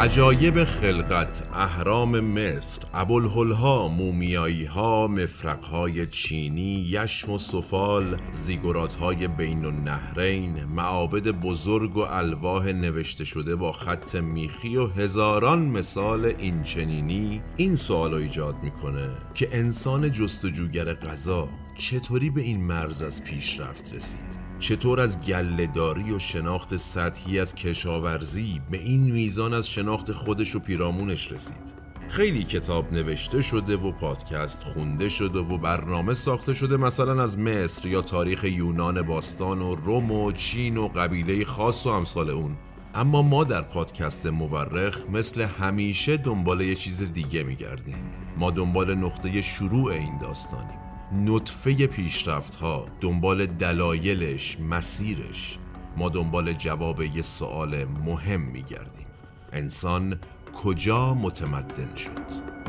عجایب خلقت اهرام مصر ابوالهلها مومیایی ها مفرق های چینی یشم و سفال زیگورات های بین النهرین معابد بزرگ و الواح نوشته شده با خط میخی و هزاران مثال اینچنینی این سوال ایجاد می‌کنه که انسان جستجوگر غذا چطوری به این مرز از پیشرفت رسید. چطور از گلهداری و شناخت سطحی از کشاورزی به این میزان از شناخت خودش و پیرامونش رسید؟ خیلی کتاب نوشته شده و پادکست خونده شده و برنامه ساخته شده مثلا از مصر یا تاریخ یونان باستان و روم و چین و قبیله خاص و امثال اون. اما ما در پادکست مورخ مثل همیشه دنبال یه چیز دیگه میگردیم. ما دنبال نقطه شروع این داستانیم. نطفه پیشرفت ها دنبال دلایلش مسیرش ما دنبال جواب یه سوال مهم میگردیم انسان کجا متمدن شد؟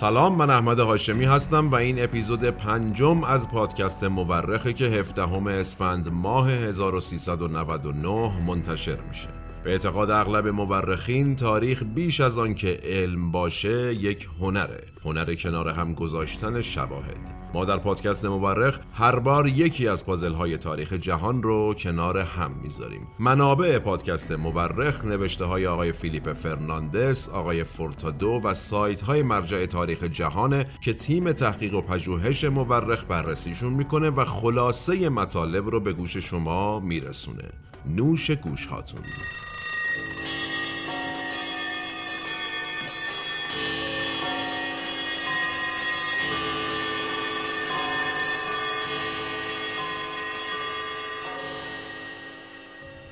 سلام من احمد هاشمی هستم و این اپیزود پنجم از پادکست مورخه که 17 اسفند ماه 1399 منتشر میشه. به اعتقاد اغلب مورخین تاریخ بیش از آن که علم باشه یک هنره هنر کنار هم گذاشتن شواهد. ما در پادکست مورخ هر بار یکی از پازل های تاریخ جهان رو کنار هم می‌ذاریم. منابع پادکست مورخ نوشته های آقای فیلیپ فرناندس آقای فورتادو و سایت های مرجع تاریخ جهانه که تیم تحقیق و پژوهش مورخ بررسیشون می‌کنه و خلاصه مطالب رو به گوش شما میرسونه. نوش گوش هاتون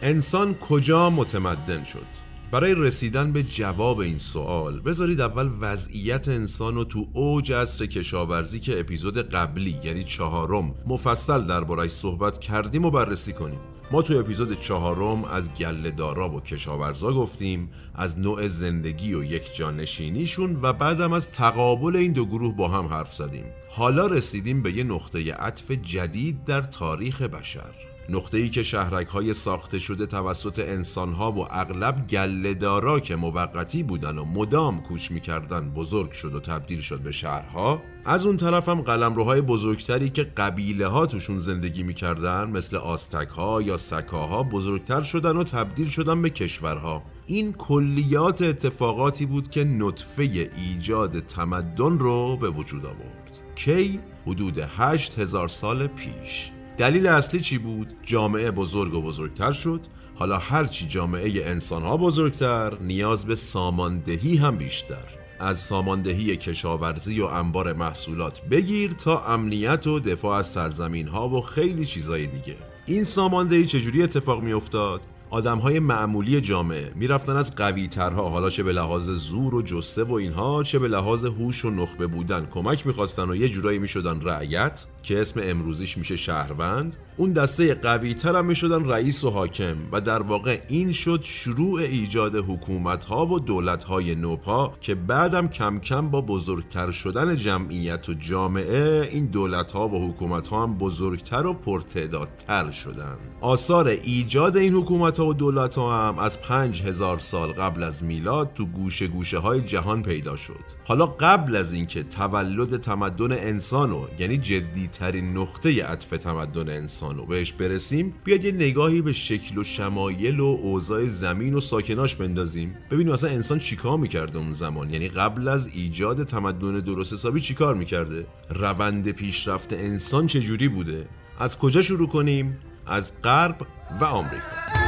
انسان کجا متمدن شد؟ برای رسیدن به جواب این سوال بذارید اول وضعیت انسان رو تو اوج عصر کشاورزی که اپیزود قبلی یعنی چهارم مفصل دربارش صحبت کردیم و بررسی کنیم. ما تو اپیزود چهارم از گله دارا و کشاورزا گفتیم از نوع زندگی و یک جانشینیشون و بعدم از تقابل این دو گروه با هم حرف زدیم. حالا رسیدیم به یه نقطه عطف جدید در تاریخ بشر. نقطه ای که شهرک های ساخته شده توسط انسان ها و اغلب گلهدارا که موقتی بودن و مدام کوچ می‌کردن بزرگ شد و تبدیل شد به شهرها از اون طرف هم قلمروهای بزرگتری که قبیله ها توشون زندگی می‌کردن مثل آستک ها یا سکاها بزرگتر شدن و تبدیل شدن به کشورها. این کلیات اتفاقاتی بود که نطفه ایجاد تمدن رو به وجود آورد. کی حدود 8000 سال پیش. دلیل اصلی چی بود؟ جامعه بزرگ و بزرگتر شد حالا هرچی جامعه انسان ها بزرگتر نیاز به ساماندهی هم بیشتر از ساماندهی کشاورزی و انبار محصولات بگیر تا امنیت و دفاع از سرزمین ها و خیلی چیزای دیگه این ساماندهی چجوری اتفاق می افتاد؟ آدم های معمولی جامعه می‌رفتن از قوی ترها حالا چه به لحاظ زور و جسه و اینها چه به لحاظ هوش و نخبه بودن کمک می‌خواستن و یه جورایی می‌شدن رعیت که اسم امروزیش میشه شهروند اون دسته قوی تر هم می‌شدن رئیس و حاکم و در واقع این شد شروع ایجاد حکومت ها و دولت های نوپا که بعدم کم کم با بزرگتر شدن جمعیت و جامعه این دولت ها و حکومت ها هم بزرگتر و پرتعدادتر شدن. آثار ایجاد این حکومت ها و دولت ها هم از پنج هزار سال قبل از میلاد تو گوشه گوشه های جهان پیدا شد. حالا قبل از اینکه تولد تمدن انسانو یعنی جدی ترین نقطه عطف تمدن انسانو بهش برسیم بیاد یه نگاهی به شکل و شمایل و اوضاع زمین و ساکناش بندازیم. ببینیم اصلا انسان چیکار می‌کرده اون زمان؟ یعنی قبل از ایجاد تمدن درست حسابی چیکار می‌کرده؟ روند پیشرفت انسان چجوری بوده؟ از کجا شروع کنیم؟ از غرب و آمریکا.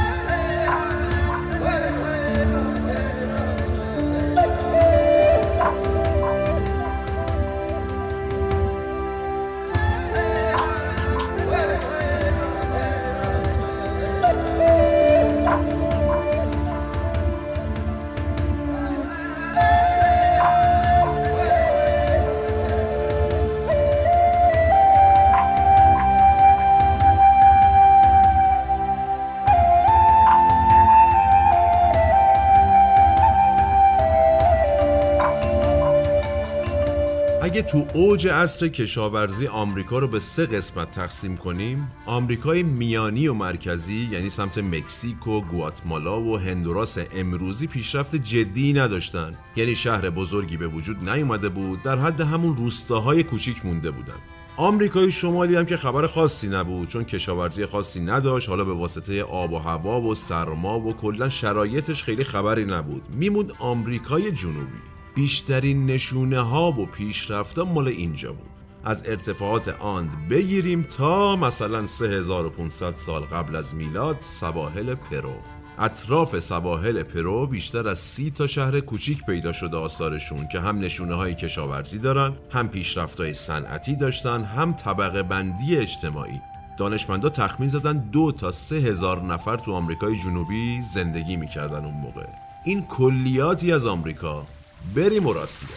تو اوج عصر کشاورزی آمریکا رو به سه قسمت تقسیم کنیم. آمریکای میانی و مرکزی یعنی سمت مکزیک و گواتمالا و هندوراس امروزی پیشرفت جدی نداشتن. یعنی شهر بزرگی به وجود نیومده بود در حد همون روستاهای کوچیک مونده بودن. آمریکای شمالی هم که خبر خاصی نبود چون کشاورزی خاصی نداشت حالا به واسطه آب و هوا و سرما و کلا شرایطش خیلی خبری نبود. میموند آمریکای جنوبی. بیشترین نشونه ها و پیشرفت مال اینجا بود. از ارتفاعات آند بگیریم تا مثلا 3500 سال قبل از میلاد سواحل پرو. اطراف سواحل پرو بیشتر از سی تا شهر کوچیک پیدا شده آثارشون که هم نشونه های کشاورزی دارن هم پیشرفت های صنعتی داشتن هم طبقه بندی اجتماعی. دانشمندا تخمین زدن دو تا سه هزار نفر تو آمریکای جنوبی زندگی می‌کردن اون موقع. این کلیاتی از آمریکا بریم اوراسیا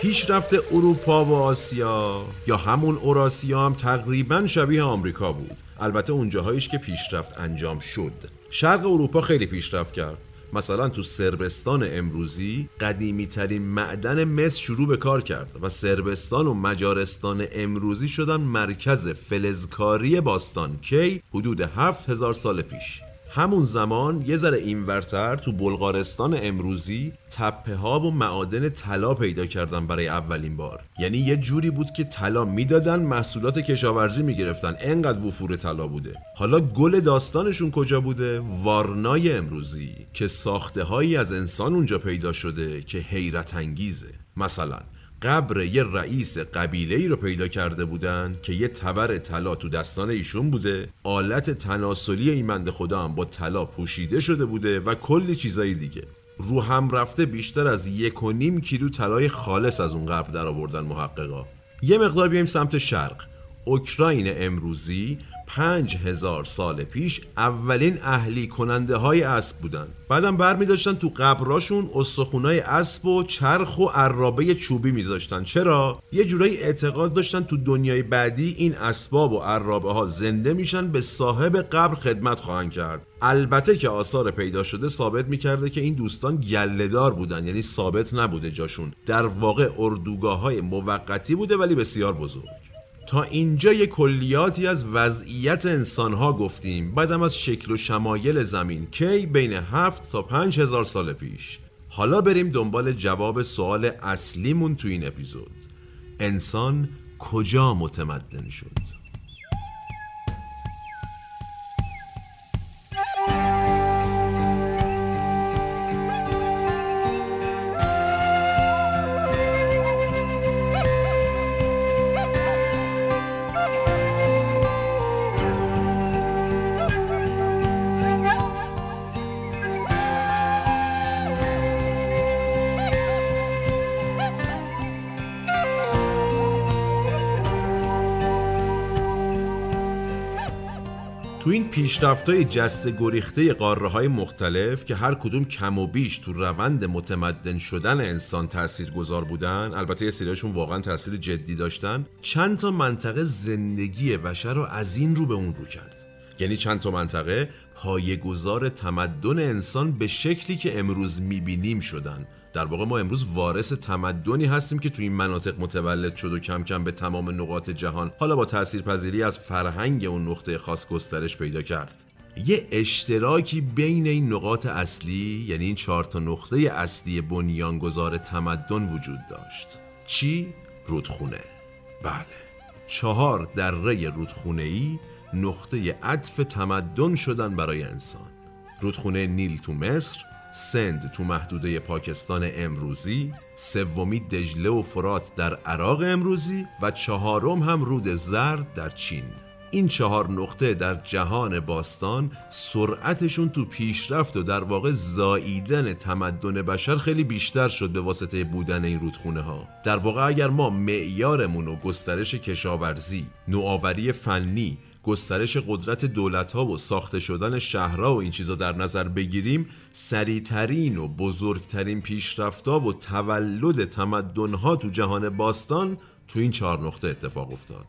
پیشرفت اروپا و آسیا یا همون اوراسیا هم تقریبا شبیه آمریکا بود. البته اونجاهاییش که پیشرفت انجام شد. شرق اروپا خیلی پیشرفت کرد. مثلا تو سربستان امروزی قدیمی ترین معدن مس شروع به کار کرد و سربستان و مجارستان امروزی شدن مرکز فلزکاری باستان کی حدود 7000 سال پیش. همون زمان یه ذره اینورتر تو بلغارستان امروزی تپه ها و معادن طلا پیدا کردن برای اولین بار. یعنی یه جوری بود که طلا می‌دادن محصولات کشاورزی می‌گرفتن. انقدر وفور طلا بوده. حالا گل داستانشون کجا بوده؟ وارنای امروزی که ساخته هایی از انسان اونجا پیدا شده که حیرت انگیزه. مثلا قبر یه رئیس قبیله ای رو پیدا کرده بودن که یه تبر طلا تو دستان ایشون بوده. آلت تناسلی این خدا هم با طلا پوشیده شده بوده و کلی چیزایی دیگه. رو هم رفته بیشتر از یک و نیم کیلو طلای خالص از اون قبر در آوردن محققا. یه مقدار بیایم سمت شرق. اوکراین امروزی پنج هزار سال پیش اولین اهلی کننده های اسب بودن بعدم بر می داشتن تو قبراشون استخونای اسب و چرخ و عرابه چوبی میذاشتن. چرا؟ یه جورایی اعتقاد داشتن تو دنیای بعدی این اسباب و عرابه ها زنده میشن به صاحب قبر خدمت خواهند کرد. البته که آثار پیدا شده ثابت می‌کرده که این دوستان گلهدار بودن یعنی ثابت نبوده جاشون. در واقع اردوگاه های موقتی بوده ولی بسیار بزرگ. تا اینجا یه کلیاتی از وضعیت انسانها گفتیم. بعدم از شکل و شمایل زمین. کی بین 7 تا 5 هزار سال پیش. حالا بریم دنبال جواب سوال اصلیمون تو این اپیزود. انسان کجا متمدن شد؟ پیشرفتای جست گریخته قاره های مختلف که هر کدوم کم و بیش تو روند متمدن شدن انسان تأثیر گذار بودن البته یه سریاشون واقعا تاثیر جدی داشتن چند تا منطقه زندگی بشر رو از این رو به اون رو کرد. یعنی چند تا منطقه پایه‌گذار تمدن انسان به شکلی که امروز می‌بینیم شدن. در واقع ما امروز وارث تمدنی هستیم که تو این مناطق متولد شد و کم کم به تمام نقاط جهان حالا با تاثیرپذیری از فرهنگ اون نقطه خاص گسترش پیدا کرد. یه اشتراکی بین این نقاط اصلی یعنی این چهار تا نقطه اصلی بنیانگذار تمدن وجود داشت. چی؟ رودخونه. بله. چهار دره رودخونه ای نقطه عطف تمدن شدن برای انسان. رودخونه نیل تو مصر سند تو محدوده پاکستان امروزی سومی دجله و فرات در عراق امروزی و چهارم هم رود زرد در چین. این چهار نقطه در جهان باستان سرعتشون تو پیشرفت و در واقع زاییدن تمدن بشر خیلی بیشتر شد به واسطه بودن این رودخونه ها در واقع اگر ما معیارمون و گسترش کشاورزی نوآوری فنی گسترش قدرت دولت ها و ساخته شدن شهرها و این چیزا در نظر بگیریم سریعترین و بزرگترین پیشرفتا و تولد تمدن ها تو جهان باستان تو این چهار نقطه اتفاق افتاد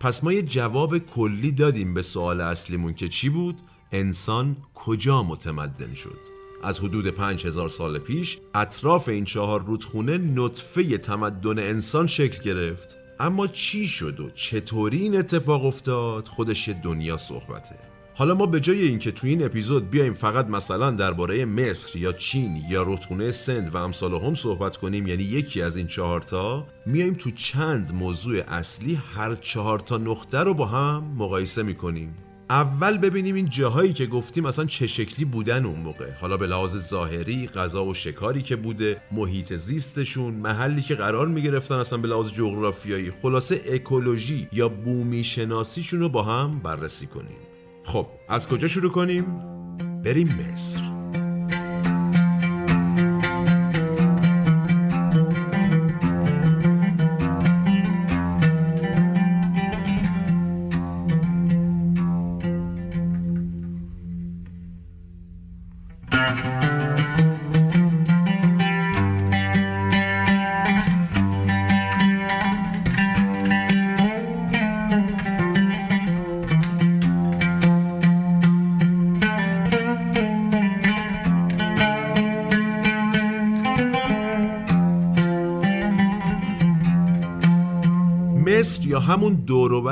پس ما یه جواب کلی دادیم به سوال اصلیمون که چی بود؟ انسان کجا متمدن شد؟ از حدود 5000 سال پیش اطراف این چهار رودخونه نطفه تمدن انسان شکل گرفت اما چی شد و چطوری این اتفاق افتاد؟ خودش دنیا صحبته. حالا ما به جای اینکه تو این اپیزود بیایم فقط مثلا درباره مصر یا چین یا رودخونه سند و امثال هم صحبت کنیم یعنی یکی از این چهارتا میایم تو چند موضوع اصلی هر چهارتا نقطه رو با هم مقایسه می‌کنیم. اول ببینیم این جاهایی که گفتیم اصلا چه شکلی بودن اون موقع. حالا به لحاظ ظاهری غذا و شکاری که بوده محیط زیستشون محلی که قرار می‌گرفتن اصلا به لحاظ جغرافیایی. خلاصه اکولوژی یا بومی شناسیشون رو با هم بررسی کنیم. خب از کجا شروع کنیم؟ بریم مصر. مصر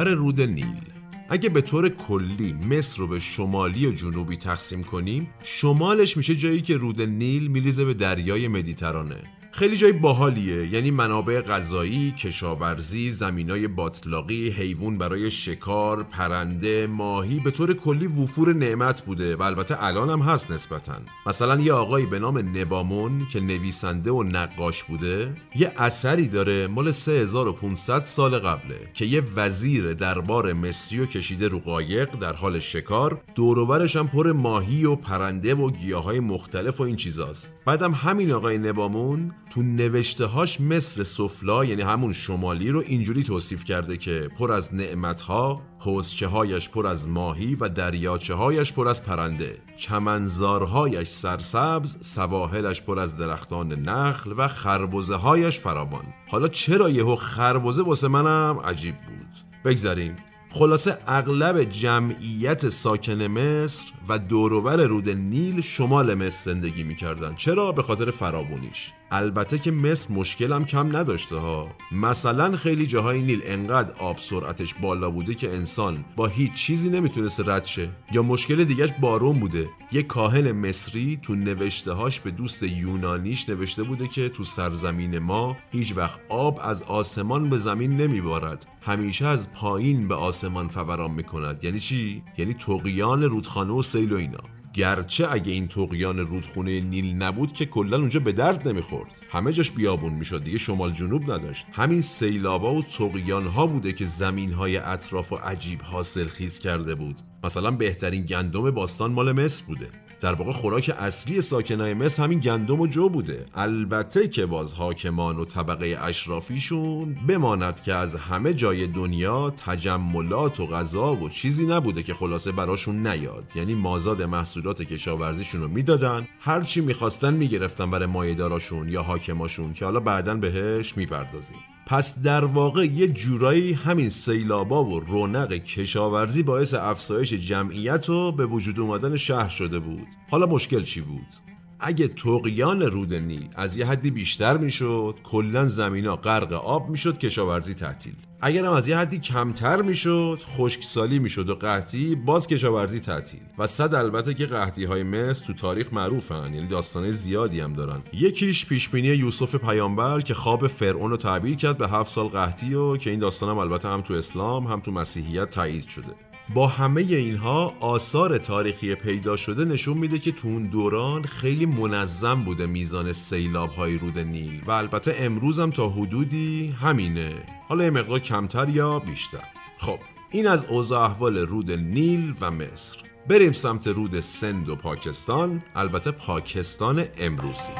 رود نیل. اگه به طور کلی مصر رو به شمالی و جنوبی تقسیم کنیم شمالش میشه جایی که رود نیل میلیزه به دریای مدیترانه. خیلی جای باحالیه. یعنی منابع غذایی، کشاورزی، زمینای باطلاقی، حیوان برای شکار، پرنده، ماهی به طور کلی وفور نعمت بوده و البته الان هم هست نسبتا. مثلا یه آقایی به نام نبامون که نویسنده و نقاش بوده یه اثری داره مال 3500 سال قبله که یه وزیر دربار مصری و کشیده رو قایق در حال شکار. دوروبرش هم پر ماهی و پرنده و گیاهای مختلف و این چیزاست. بعدم همین آقای نبامون تو نوشته هاش مصر سفلا یعنی همون شمالی رو اینجوری توصیف کرده که پر از نعمتها حوزچه هایش پر از ماهی و دریاچه هایش پر از پرنده. چمنزارهایش سرسبز سواحلش پر از درختان نخل و خربزه هایش فراوان. حالا چرا یهو خربزه واسه منم؟ عجیب بود. بگذاریم خلاصه اغلب جمعیت ساکن مصر و دوروبر رود نیل شمال مصر زندگی می‌کردن. چرا؟ به خاطر فراوونیش. البته که مصر مشکل کم نداشته ها. مثلا خیلی جاهای نیل انقدر آب سرعتش بالا بوده که انسان با هیچ چیزی نمی‌تونست رد شه. یا مشکل دیگهش بارون بوده. یه کاهن مصری تو نوشته هاش به دوست یونانیش نوشته بوده که تو سرزمین ما هیچ وقت آب از آسمان به زمین نمیبارد. همیشه از پایین به آسمان فوران می‌کند. یعنی چی؟ یعنی توقیان رودخانه و سیل و اینا. گرچه اگه این تقیان رودخونه نیل نبود که کلا اونجا به درد نمی‌خورد. همه جاش بیابون می‌شد دیگه شمال جنوب نداشت. همین سیلابا و تقیان ها بوده که زمین های اطراف و عجیب حاصل خیز کرده بود. مثلا بهترین گندم باستان مال مصر بوده. در واقع خوراک اصلی ساکنای مصر همین گندم و جو بوده. البته که باز حاکمان و طبقه اشرافیشون بماند که از همه جای دنیا تجملات و غذا و چیزی نبوده که خلاصه براشون نیاد. یعنی مازاد محصولات کشاورزیشون رو می‌دادن هرچی می‌خواستن می‌گرفتن برای مایداراشون یا حاکماشون که حالا بعدا بهش می‌پردازیم. پس در واقع یه جورایی همین سیلابا و رونق کشاورزی باعث افزایش جمعیت و به وجود اومدن شهر شده بود. حالا مشکل چی بود؟ اگه تقیان رود نیل از یه حدی بیشتر می‌شد کلا زمینا غرق آب می‌شد کشاورزی تعطیل. اگر هم از یه حدی کمتر می‌شد خشکسالی می‌شد و قحطی باز کشاورزی تعطیل. و صد البته که قحطی های مصر تو تاریخ معروفن یعنی داستانه زیادی هم دارن. یکیش پیشبینی یوسف پیامبر که خواب فرعون رو تعبیر کرد به هفت سال قحطی و که این داستان هم البته هم تو اسلام هم تو مسیحیت تایید شده. با همه اینها آثار تاریخی پیدا شده نشون میده که تو اون دوران خیلی منظم بوده میزان سیلاب های رود نیل و البته امروز هم تا حدودی همینه. حالا یه مقدار کمتر یا بیشتر. خب این از اوضاع احوال رود نیل و مصر. بریم سمت رود سند و پاکستان البته پاکستان امروزی.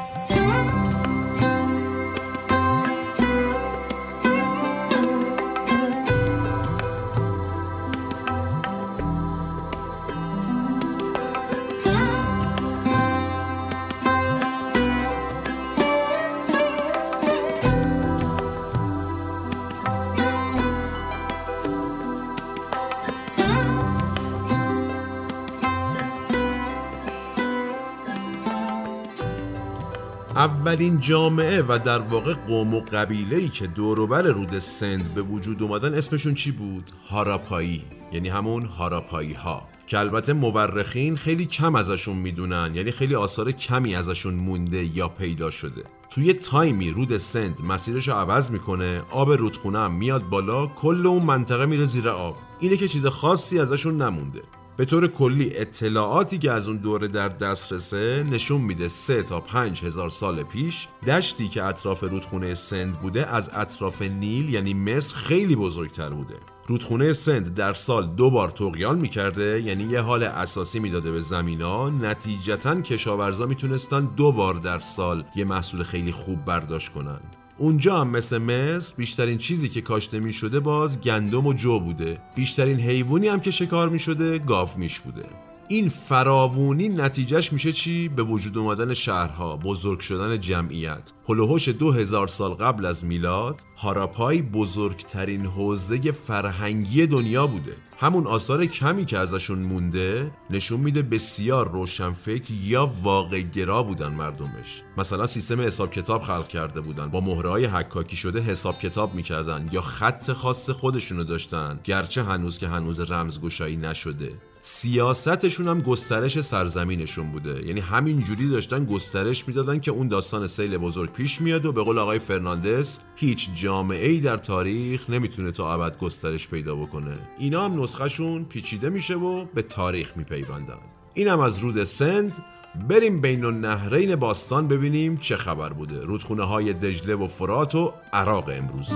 اولین جامعه و در واقع قوم و قبیله ای که دوروبر رود سند به وجود اومدن اسمشون چی بود؟ هاراپایی. یعنی همون هاراپایی ها که البته مورخین خیلی کم ازشون می‌دونن یعنی خیلی آثار کمی ازشون مونده یا پیدا شده. توی تایمی رود سند مسیرش رو عوض می‌کنه آب رودخونه هم میاد بالا کل اون منطقه میره زیر آب. اینه که چیز خاصی ازشون نمونده. به طور کلی اطلاعاتی که از اون دوره در دسترسه نشون میده سه تا پنج هزار سال پیش دشتی که اطراف رودخونه سند بوده از اطراف نیل یعنی مصر خیلی بزرگتر بوده. رودخونه سند در سال دو بار تقیان می‌کرده یعنی یه حال اساسی می‌داده به زمینا. نتیجتا کشاورزا می‌تونستن دو بار در سال یه محصول خیلی خوب برداشت کنن. اونجا هم مثل مصر بیشترین چیزی که کاشته می شده باز گندم و جو بوده. بیشترین حیوانی هم که شکار می شده گاو میش بوده. این فراوونی نتیجهش میشه چی؟ به وجود اومدن شهرها، بزرگ شدن جمعیت. هلوهوش دو هزار سال قبل از میلاد، هاراپای بزرگترین حوزه فرهنگی دنیا بوده. همون آثار کمی که ازشون مونده نشون میده بسیار روشنفکر یا واقع گرا بودن مردمش مثلا سیستم حساب کتاب خلق کرده بودن با مهره های حکاکی شده حساب کتاب می‌کردن یا خط خاص خودشونو داشتن گرچه هنوز که هنوز رمزگشایی نشده سیاستشون هم گسترش سرزمینشون بوده. یعنی همین جوری داشتن گسترش می‌دادن که اون داستان سیل بزرگ پیش میاد و به قول آقای فرناندس هیچ جامعه ای در تاریخ نمی‌تونه تا ابد گسترش پیدا بکنه. اینا هم نسخهشون پیچیده میشه و به تاریخ میپیوندن. اینم از رود سند. بریم بین النهرین باستان ببینیم چه خبر بوده. رودخونه های دجله و فرات و عراق امروز.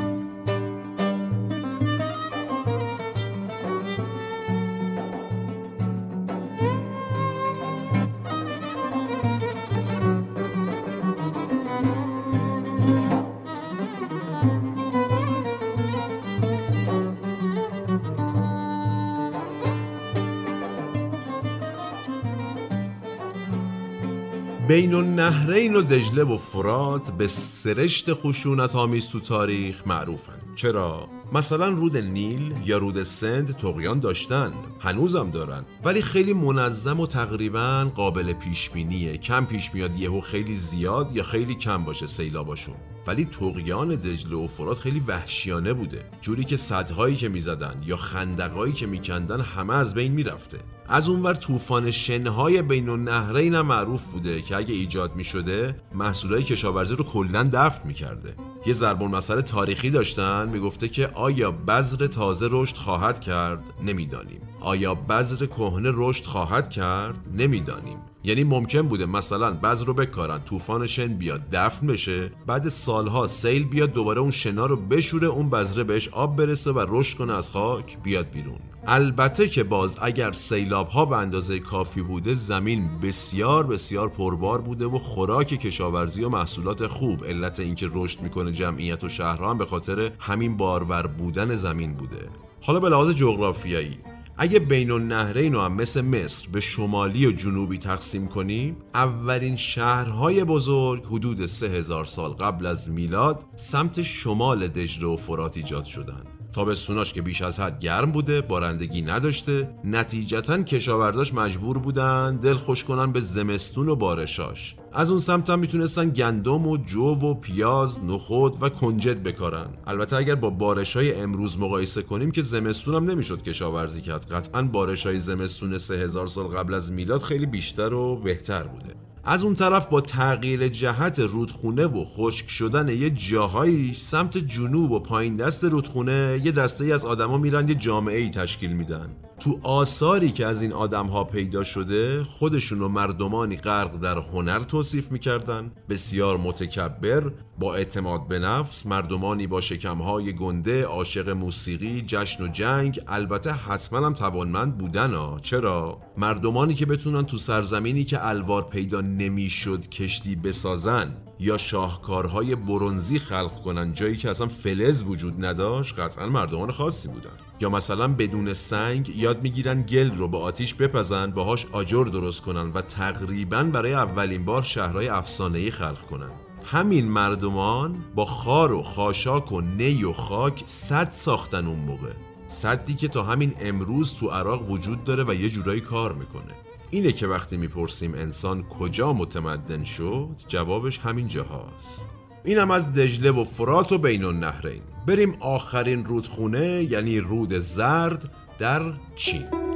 بین النهرین و دجله و فرات به سرشت خشونت آمیز تو تاریخ معروفن. چرا؟ مثلا رود نیل یا رود سند تقیان داشتن هنوزم دارن. ولی خیلی منظم و تقریبا قابل پیش بینیه کم پیش میاد یهو خیلی زیاد یا خیلی کم باشه سیلاباشون. ولی تقیان دجله و فرات خیلی وحشیانه بوده. جوری که صدهایی که می‌زدن یا خندقایی که میکندن همه از بین می‌رفته. از اونور طوفان شنهای بین النهرین هم معروف بوده که اگه ایجاد می‌شده محصولای کشاورزی رو کلا دفن می‌کرده. یه ضرب المثل تاریخی داشتن می‌گفته که آیا بذر تازه رشد خواهد کرد؟ نمی‌دانیم. آیا بذر کهنه رشد خواهد کرد؟ نمی‌دانیم. یعنی ممکن بوده مثلا بذر رو بکارن طوفان شن بیاد دفن بشه بعد سالها سیل بیاد دوباره اون شنا رو بشوره اون بذره بهش آب برسه و رشد کنه از خاک بیاد بیرون. البته که باز اگر سیلاب ها به اندازه کافی بوده زمین بسیار بسیار پربار بوده و خوراک کشاورزی و محصولات خوب. علت اینکه رشد می‌کنه جمعیت و شهرها هم به خاطر همین بارور بودن زمین بوده. حالا به لحاظ جغرافیایی اگه بین النهرین رو هم مثل مصر به شمالی و جنوبی تقسیم کنیم اولین شهرهای بزرگ حدود سه هزار سال قبل از میلاد سمت شمال دجله و فرات ایجاد شدند. تابستوناش که بیش از حد گرم بوده بارندگی نداشته. نتیجتا کشاورزاش مجبور بودن دل خوش کنن به زمستون و بارشاش. از اون سمت هم می‌تونستن گندم و جو و پیاز نخود و کنجد بکارن. البته اگر با بارش های امروز مقایسه کنیم که زمستون هم نمی‌شد کشاورزی کرد. قطعا بارش های زمستون سه هزار سال قبل از میلاد خیلی بیشتر و بهتر بوده. از اون طرف با تغییر جهت رودخونه و خشک شدن یه جاهایی سمت جنوب و پایین دست رودخونه یه دسته ای از آدما میرن یه جامعه ای تشکیل میدن. تو آثاری که از این آدم ها پیدا شده خودشون و مردمانی غرق در هنر توصیف می‌کردن. بسیار متکبر با اعتماد به نفس مردمانی با شکمهای گنده عاشق موسیقی جشن و جنگ. البته حتما هم توانمند بودن ها چرا؟ مردمانی که بتونن تو سرزمینی که الوار پیدا نمی‌شد کشتی بسازن. یا شاهکارهای برونزی خلق کنن جایی که اصلا فلز وجود نداشت قطعا مردمان خاصی بودن. یا مثلا بدون سنگ یاد می‌گیرن گل رو به آتیش بپزن باهاش آجر درست کنن و تقریبا برای اولین بار شهرهای افسانه‌ای خلق کنن. همین مردمان با خار و خاشاک و نی و خاک صد ساختن اون موقع. صدی که تا همین امروز تو عراق وجود داره و یه جورایی کار می‌کنه. اینه که وقتی می‌پرسیم انسان کجا متمدن شد جوابش همین جاهاست. اینم از دجله و فرات و بین النهرین بریم آخرین رودخونه یعنی رود زرد در چین.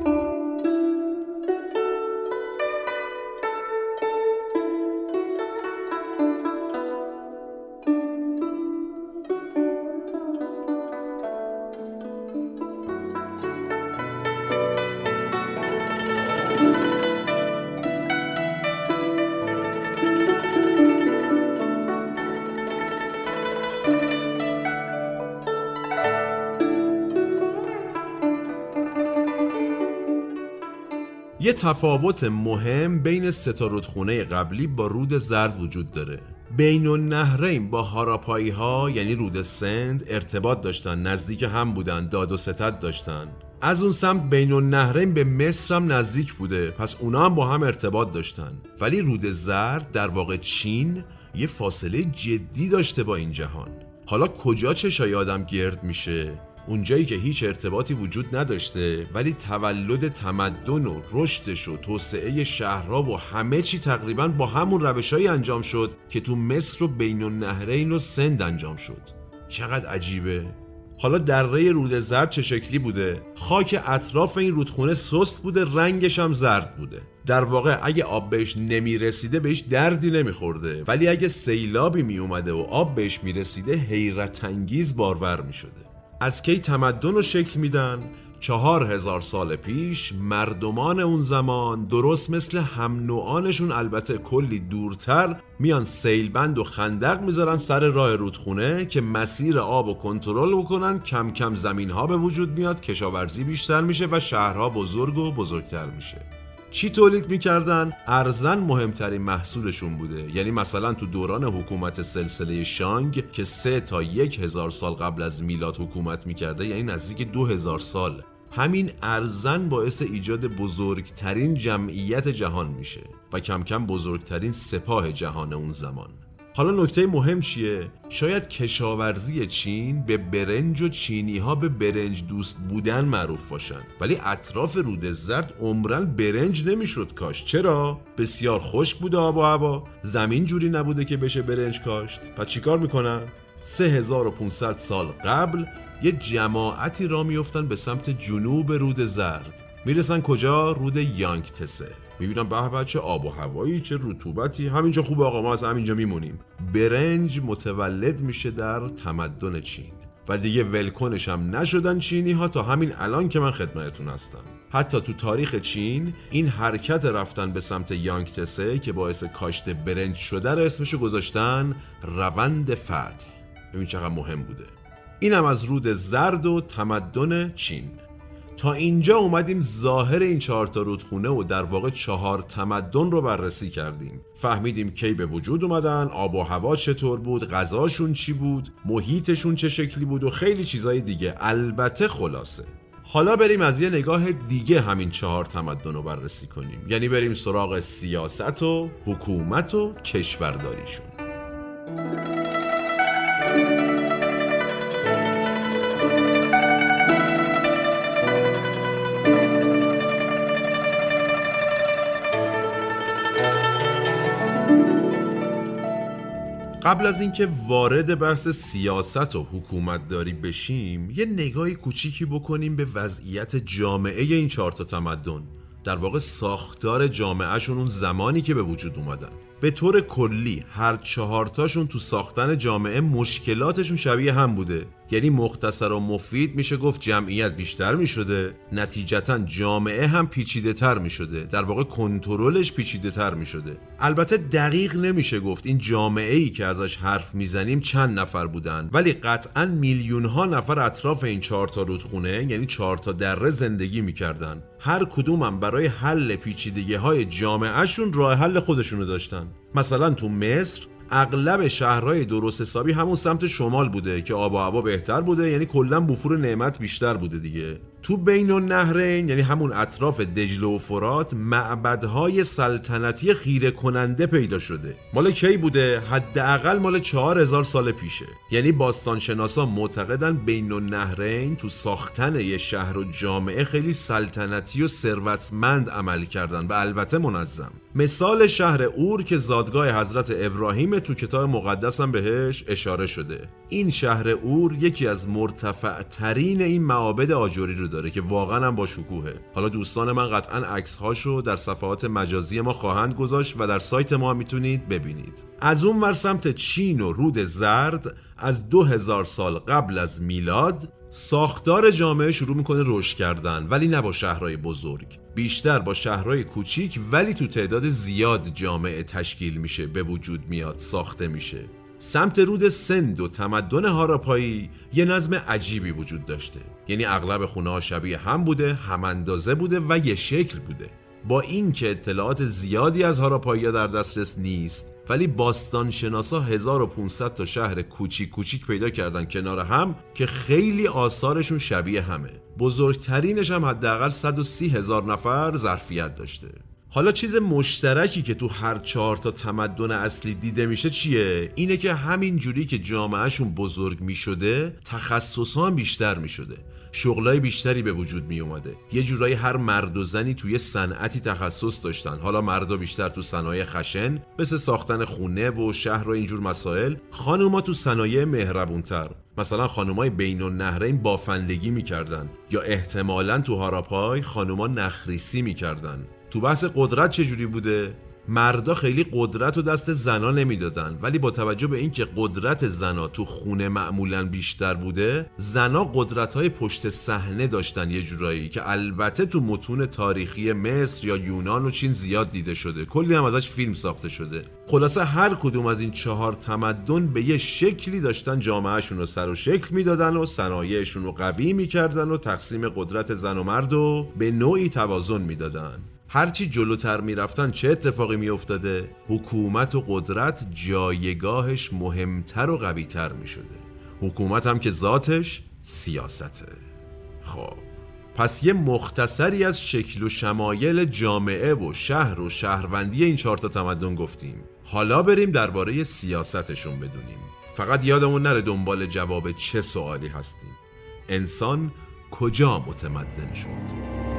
تفاوت مهم بین ستا رودخونه قبلی با رود زرد وجود داره. بین النهرین با هاراپایی ها یعنی رود سند ارتباط داشتن نزدیک هم بودن داد و ستد داشتن. از اون سمت بین النهرین به مصر هم نزدیک بوده پس اونا هم با هم ارتباط داشتن. ولی رود زرد در واقع چین یه فاصله جدی داشته با این جهان. حالا کجا چشای آدم گرد میشه؟ اونجایی که هیچ ارتباطی وجود نداشته ولی تولد تمدن و رشدش و توسعه شهرها و همه چی تقریبا با همون روشهایی انجام شد که تو مصر و بین النهرین و سند انجام شد. چقدر عجیبه. حالا دره رود زرد چه شکلی بوده؟ خاک اطراف این رودخونه سست بوده رنگش هم زرد بوده. در واقع اگه آب بهش نمی رسیده بهش دردی نمیخورده. ولی اگه سیلابی می اومده و آب بهش می رسیده حیرت انگیز بارور می شده از کی تمدن رو شکل میدن؟ چهار هزار سال پیش مردمان اون زمان درست مثل هم نوعانشون البته کلی دورتر میان سیلبند و خندق می‌ذارن سر راه رودخونه که مسیر آب و کنترل بکنن کم کم زمین ها به وجود میاد کشاورزی بیشتر میشه و شهرها بزرگ و بزرگتر میشه. چی تولید می‌کردن؟ ارزن مهمترین محصولشون بوده. یعنی مثلا تو دوران حکومت سلسله شانگ که سه تا یک هزار سال قبل از میلاد حکومت می‌کرده یعنی نزدیک دو هزار سال. همین ارزن باعث ایجاد بزرگترین جمعیت جهان میشه و کم کم بزرگترین سپاه جهان اون زمان. حالا نکته مهم چیه؟ شاید کشاورزی چین به برنج و چینی ها به برنج دوست بودن معروف باشن ولی اطراف رود زرد عمرن برنج نمی‌شد کاشت چرا؟ بسیار خشک بوده آب و هوا زمین جوری نبوده که بشه برنج کاشت پس چیکار می‌کنن؟ 3500 سال قبل یه جماعتی را میفتن به سمت جنوب رود زرد می‌رسن کجا؟ رود یانگ تسه می‌بینم به بچه آب و هوایی چه رطوبتی. همینجا خوب آقا ما از همینجا میمونیم. برنج متولد میشه در تمدن چین. و دیگه ولکنش هم نشدن چینی ها تا همین الان که من خدمتتون هستم. حتی تو تاریخ چین این حرکت رفتن به سمت یانگتسه که باعث کاشت برنج شده رو اسمشو گذاشتن روند فتح ببین چقدر مهم بوده. اینم از رود زرد و تمدن چین. تا اینجا اومدیم ظاهر این چهار تا رودخونه و در واقع چهار تمدن رو بررسی کردیم. فهمیدیم کی به وجود اومدن آب و هوا چطور بود غذاشون چی بود محیطشون چه شکلی بود و خیلی چیزای دیگه. البته خلاصه. حالا بریم از یه نگاه دیگه همین چهار تمدن رو بررسی کنیم. یعنی بریم سراغ سیاست و حکومت و کشورداریشون. قبل از اینکه وارد بحث سیاست و حکومت داری بشیم یه نگاهی کوچیکی بکنیم به وضعیت جامعه این چهار تا تمدن. در واقع ساختار جامعهشون اون زمانی که به وجود اومدن. به طور کلی هر چهارتاشون تو ساختن جامعه مشکلاتشون شبیه هم بوده. یعنی مختصر و مفید میشه گفت جمعیت بیشتر می‌شده. نتیجتا جامعه هم پیچیده تر می‌شده. در واقع کنترلش پیچیده تر می‌شده. البته دقیق نمیشه گفت این جامعه ای که ازش حرف می‌زنیم چند نفر بودن. ولی قطعا میلیون ها نفر اطراف این چهار تا رودخونه یعنی چهار تا دره زندگی می‌کردن. هر کدومم برای حل پیچیدگی های جامعهشون راه حل خودشونو داشتن. مثلا تو مصر اغلب شهرهای درست حسابی همون سمت شمال بوده که آب و هوا بهتر بوده یعنی کلا بفور نعمت بیشتر بوده دیگه. تو بین النهرین یعنی همون اطراف دجله و فرات معبدهای سلطنتی خیره کننده پیدا شده. مال کی بوده؟ حداقل مال چهار هزار سال پیشه. یعنی باستانشناسا معتقدن بین النهرین تو ساختن یه شهر و جامعه خیلی سلطنتی و ثروتمند عمل کردن و البته منظم. مثال شهر اور که زادگاه حضرت ابراهیم تو کتاب مقدس هم بهش اشاره شده. این شهر اور یکی از مرتفع ترین این معابد آجوری رو داره که واقعا هم با شکوهه. حالا دوستان من قطعا عکس هاشو در صفحات مجازی ما خواهند گذاشت و در سایت ما می‌تونید ببینید. از اون ور سمت چین و رود زرد از 2000 سال قبل از میلاد ساختار جامعه شروع می‌کنه رشد کردن ولی نه با شهرهای بزرگ. بیشتر با شهرهای کوچیک ولی تو تعداد زیاد جامعه تشکیل میشه به وجود میاد ساخته میشه. سمت رود سند و تمدن هاراپایی یه نظم عجیبی وجود داشته. یعنی اغلب خونه شبیه هم بوده هم اندازه بوده و یه شکل بوده. با اینکه اطلاعات زیادی از هاراپایی در دسترس نیست ولی باستان شناسا 1500 تا شهر کوچیک کوچیک پیدا کردن کنار هم که خیلی آثارشون شبیه همه. بزرگترینش هم حداقل 130 هزار نفر ظرفیت داشته. حالا چیز مشترکی که تو هر چهار تا تمدن اصلی دیده میشه چیه؟ اینه که همین جوری که جامعهشون بزرگ می‌شده تخصص هم بیشتر می‌شده. شغلای بیشتری به وجود می اومده یه جورایی هر مرد و زنی توی صنعتی تخصص داشتن. حالا مردا بیشتر تو صنایع خشن مثل ساختن خونه و شهر و اینجور مسائل. خانوما تو صنایع مهربونتر. مثلا خانومای بین النهرین بافندگی می‌کردن یا احتمالا تو هاراپای خانوما نخریسی می‌کردن. تو بحث قدرت چجوری بوده؟ مردا خیلی قدرت و دست زنا نمی‌دادن. ولی با توجه به اینکه قدرت زنا تو خونه معمولا بیشتر بوده زنا قدرت های پشت صحنه داشتن یه جورایی که البته تو متون تاریخی مصر یا یونان و چین زیاد دیده شده. کلی هم ازش فیلم ساخته شده. خلاصه هر کدوم از این چهار تمدن به یه شکلی داشتن جامعهشون رو سر و شکل می‌دادن و صنایعشون رو قوی می‌کردن و تقسیم قدرت زن و مرد رو به نوعی توازن می‌دادن. هرچی جلوتر می‌رفتن چه اتفاقی میافتاده؟ حکومت و قدرت جایگاهش مهمتر و قویتر می‌شده. حکومت هم که ذاتش سیاسته. خب پس یه مختصری از شکل و شمایل جامعه و شهر و شهروندی این چهار تا تمدن گفتیم. حالا بریم درباره سیاستشون بدونیم. فقط یادمون نره دنبال جواب چه سوالی هستیم. انسان کجا متمدن شد؟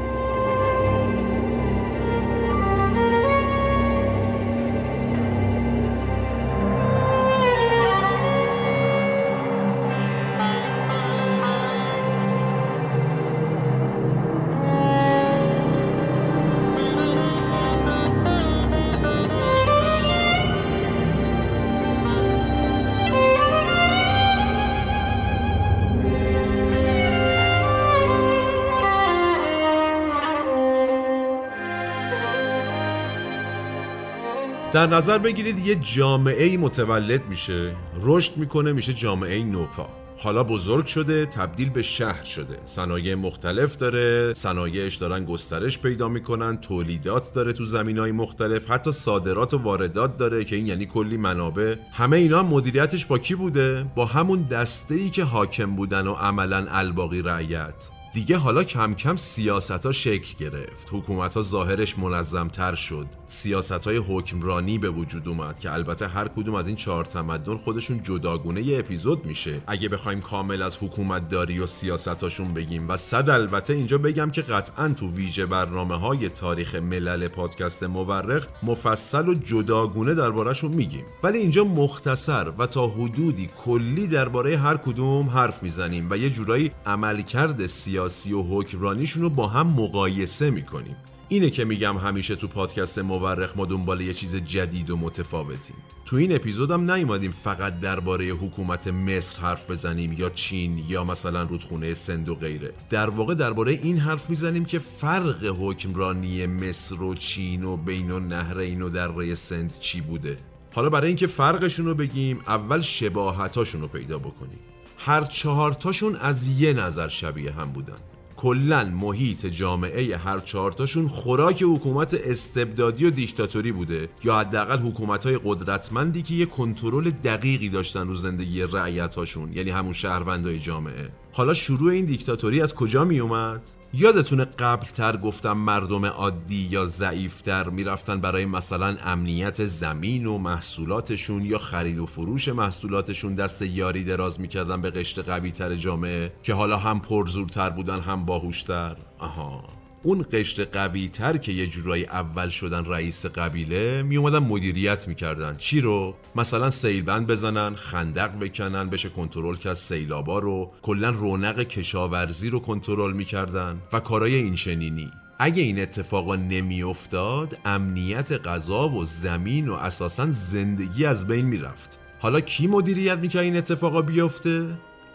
در نظر بگیرید یه جامعه متولد میشه. رشد می‌کنه میشه جامعه نوپا. حالا بزرگ شده تبدیل به شهر شده. صنایع مختلف داره صنایعش دارن گسترش پیدا می‌کنن تولیدات داره تو زمین های مختلف حتی صادرات و واردات داره که این یعنی کلی منابع. همه اینا مدیریتش با کی بوده؟ با همون دسته ای که حاکم بودن و عملا الباقی رعیت. دیگه حالا کم کم سیاست ها شکل گرفت. حکومت ها ظاهرش منظم تر شد. سیاست های حکمرانی به وجود اومد که البته هر کدوم از این چهار تمدن خودشون جداگونه یه اپیزود میشه. اگه بخوایم کامل از حکومت داری و سیاستاشون بگیم و صد البته اینجا بگم که قطعا تو ویژه برنامه های تاریخ ملل پادکست مورخ مفصل و جداگونه دربارهشون میگیم. ولی اینجا مختصر و تا حدودی کلی درباره هر کدوم حرف می‌زنیم و یه جورایی عملکرد سیاست سیاسی و حکمرانیشون رو با هم مقایسه می‌کنیم. اینه که میگم همیشه تو پادکست مورخ ما دنبال یه چیز جدید و متفاوتیم. تو این اپیزودم نیومدیم فقط درباره حکومت مصر حرف بزنیم یا چین یا مثلا رودخونه سند و غیره. در واقع درباره این حرف می‌زنیم که فرق حکمرانی مصر و چین و بین و نهرین و دره سند چی بوده. حالا برای اینکه فرقشون رو بگیم اول شباهتاشون رو پیدا بکنیم. هر چهارتاشون از یه نظر شبیه هم بودن کلا محیط جامعه هر چهارتاشون خوراک حکومت استبدادی و دیکتاتوری بوده یا حداقل حکومت های قدرتمندی که یه کنترل دقیقی داشتن رو زندگی رعیتاشون یعنی همون شهروندای جامعه حالا شروع این دیکتاتوری از کجا می اومد؟ یادتونه قبل تر گفتم مردم عادی یا ضعیفتر می‌رفتن برای مثلا امنیت زمین و محصولاتشون یا خرید و فروش محصولاتشون دست یاری دراز می‌کردن به قشر قوی تر جامعه که حالا هم پرزورتر بودن هم باهوشتر. آها. اون قشر قوی تر که یه جورایی اول شدن رئیس قبیله می اومدن مدیریت می‌کردن. چی رو؟ مثلا سیلبند بزنن خندق بکنن بشه کنترل کرد سیلابا رو. کلا رونق کشاورزی رو کنترل می‌کردن و کارای اینچنینی اگه این اتفاقا نمیافتاد امنیت غذا و زمین و اساسا زندگی از بین می‌رفت. حالا کی مدیریت می‌کرد این اتفاقا بیفته؟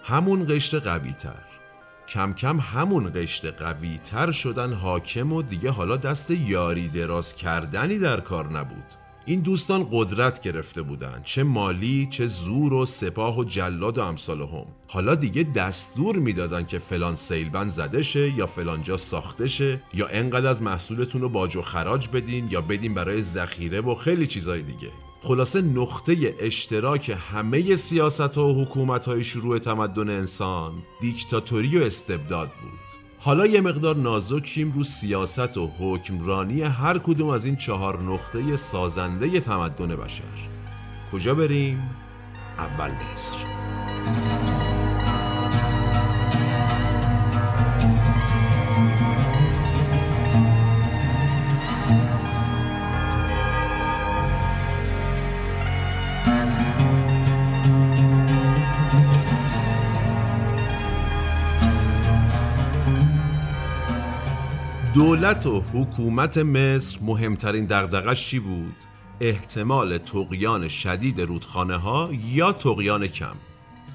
همون قشر قوی تر کم کم همون قشر قوی تر شدن حاکم و دیگه حالا دست یاری دراز کردنی در کار نبود. این دوستان قدرت گرفته بودن چه مالی چه زور و سپاه و جلاد و امثال هم. حالا دیگه دستور می‌دادن که فلان سیلبند زده شه یا فلان جا ساخته شه یا انقدر از محصولتون رو باج و خراج بدین یا بدین برای ذخیره و خیلی چیزای دیگه. خلاصه نقطه اشتراک همه سیاست ها و حکومت های شروع تمدن انسان دیکتاتوری و استبداد بود. حالا یه مقدار نازکیم رو سیاست و حکمرانی هر کدوم از این چهار نقطه سازنده تمدن بشر. کجا بریم؟ اول مصر. دولت و حکومت مصر مهمترین دغدغش چی بود؟ احتمال تقیان شدید رودخانه ها یا تقیان کم؟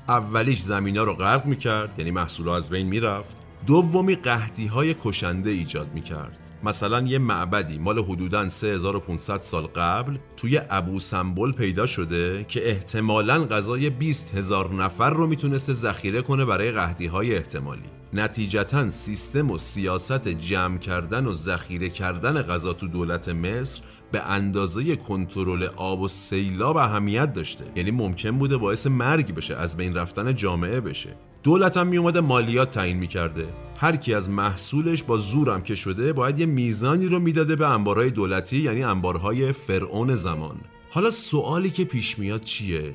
اولیش زمین ها رو غرق می‌کرد یعنی محصول از بین می‌رفت. دومی قهدی های کشنده ایجاد می‌کرد. مثلا یه معبدی مال حدوداً 3500 سال قبل توی ابو سمبل پیدا شده که احتمالاً غذای 20 هزار نفر رو می‌تونسته ذخیره کنه برای قهدی های احتمالی. نتیجتا سیستم و سیاست جمع کردن و ذخیره کردن غذا تو دولت مصر به اندازه کنترل آب و سیلاب اهمیت داشته. یعنی ممکن بوده باعث مرگ بشه از بین رفتن جامعه بشه. دولت هم میومده مالیات تعیین می‌کرده. هر کی از محصولش با زورم که شده باید یه میزانی رو می‌داده به انبارهای دولتی یعنی انبارهای فرعون زمان. حالا سوالی که پیش میاد چیه؟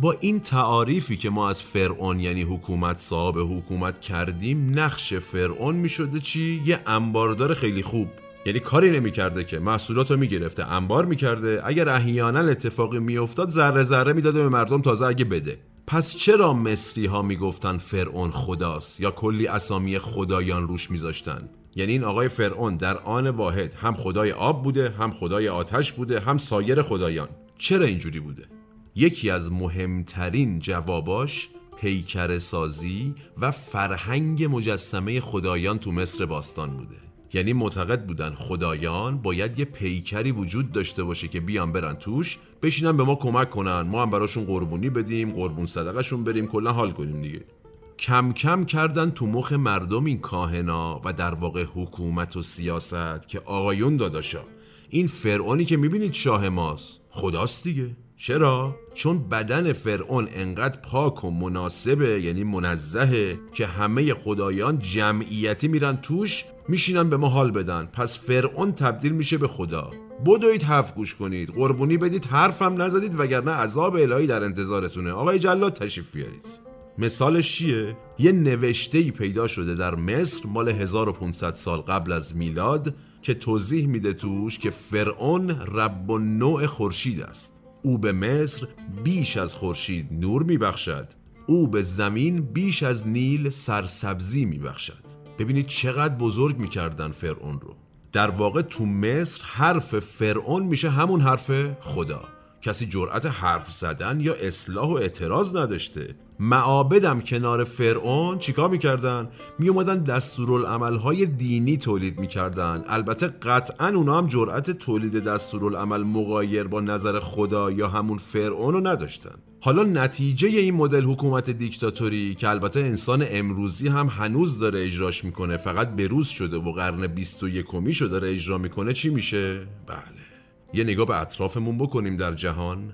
با این تعاریفی که ما از فرعون یعنی حکومت صاحب حکومت کردیم نقش فرعون می‌شده چی؟ یه انباردار خیلی خوب. یعنی کاری نمی‌کرده که محصولات رو می‌گرفته انبار می‌کرده. اگر احیانا اتفاقی میافتاد ذره ذره می‌داده به مردم تازه اگه بده. پس چرا مصری ها می‌گفتن فرعون خداست؟ یا کلی اسامی خدایان روش میذاشتن؟ یعنی این آقای فرعون در آن واحد هم خدای آب بوده هم خدای آتش بوده هم سایر خدایان. چرا اینجوری بوده؟ یکی از مهمترین جواباش پیکر سازی و فرهنگ مجسمه خدایان تو مصر باستان بوده. یعنی معتقد بودن خدایان باید یه پیکری وجود داشته باشه که بیان برن توش بشینن به ما کمک کنن. ما هم براشون قربونی بدیم قربون صدقشون بریم کلا حال کنیم دیگه. کم کم کردن تو مخ مردم این کاهنا و در واقع حکومت و سیاست که آقایون داداشا این فرعونی که می‌بینید شاه ماست خداست دیگه. چرا؟ چون بدن فرعون انقدر پاک و مناسبه یعنی منزهه که همه خدایان جمعیتی میرن توش میشینن به ما حال بدن. پس فرعون تبدیل میشه به خدا. بدوید حرف گوش کنید. قربونی بدید حرفم نزدید وگرنه عذاب الهی در انتظارتونه. آقای جلاد تشریف بیارید. مثالش چیه؟ یه نوشته ای پیدا شده در مصر مال 1500 سال قبل از میلاد که توضیح میده توش که فرعون رب و نوع خورشید است. او به مصر بیش از خورشید نور میبخشد. او به زمین بیش از نیل سرسبزی میبخشد. ببینید چقدر بزرگ می‌کردن فرعون رو. در واقع تو مصر حرف فرعون میشه همون حرف خدا. کسی جرأت حرف زدن یا اصلاح و اعتراض نداشته معابدم کنار فرعون چیکار می‌کردن؟ میومدن دستورالعملهای دینی تولید می‌کردن البته قطعا اونا هم جرأت تولید دستورالعمل مغایر با نظر خدا یا همون فرعون رو نداشتن حالا نتیجه این مدل حکومت دیکتاتوری که البته انسان امروزی هم هنوز داره اجراش می‌کنه فقط بروز شده و قرن 21 شده داره اجرا می‌کنه چی میشه؟ بله یه نگاه به اطرافمون بکنیم در جهان.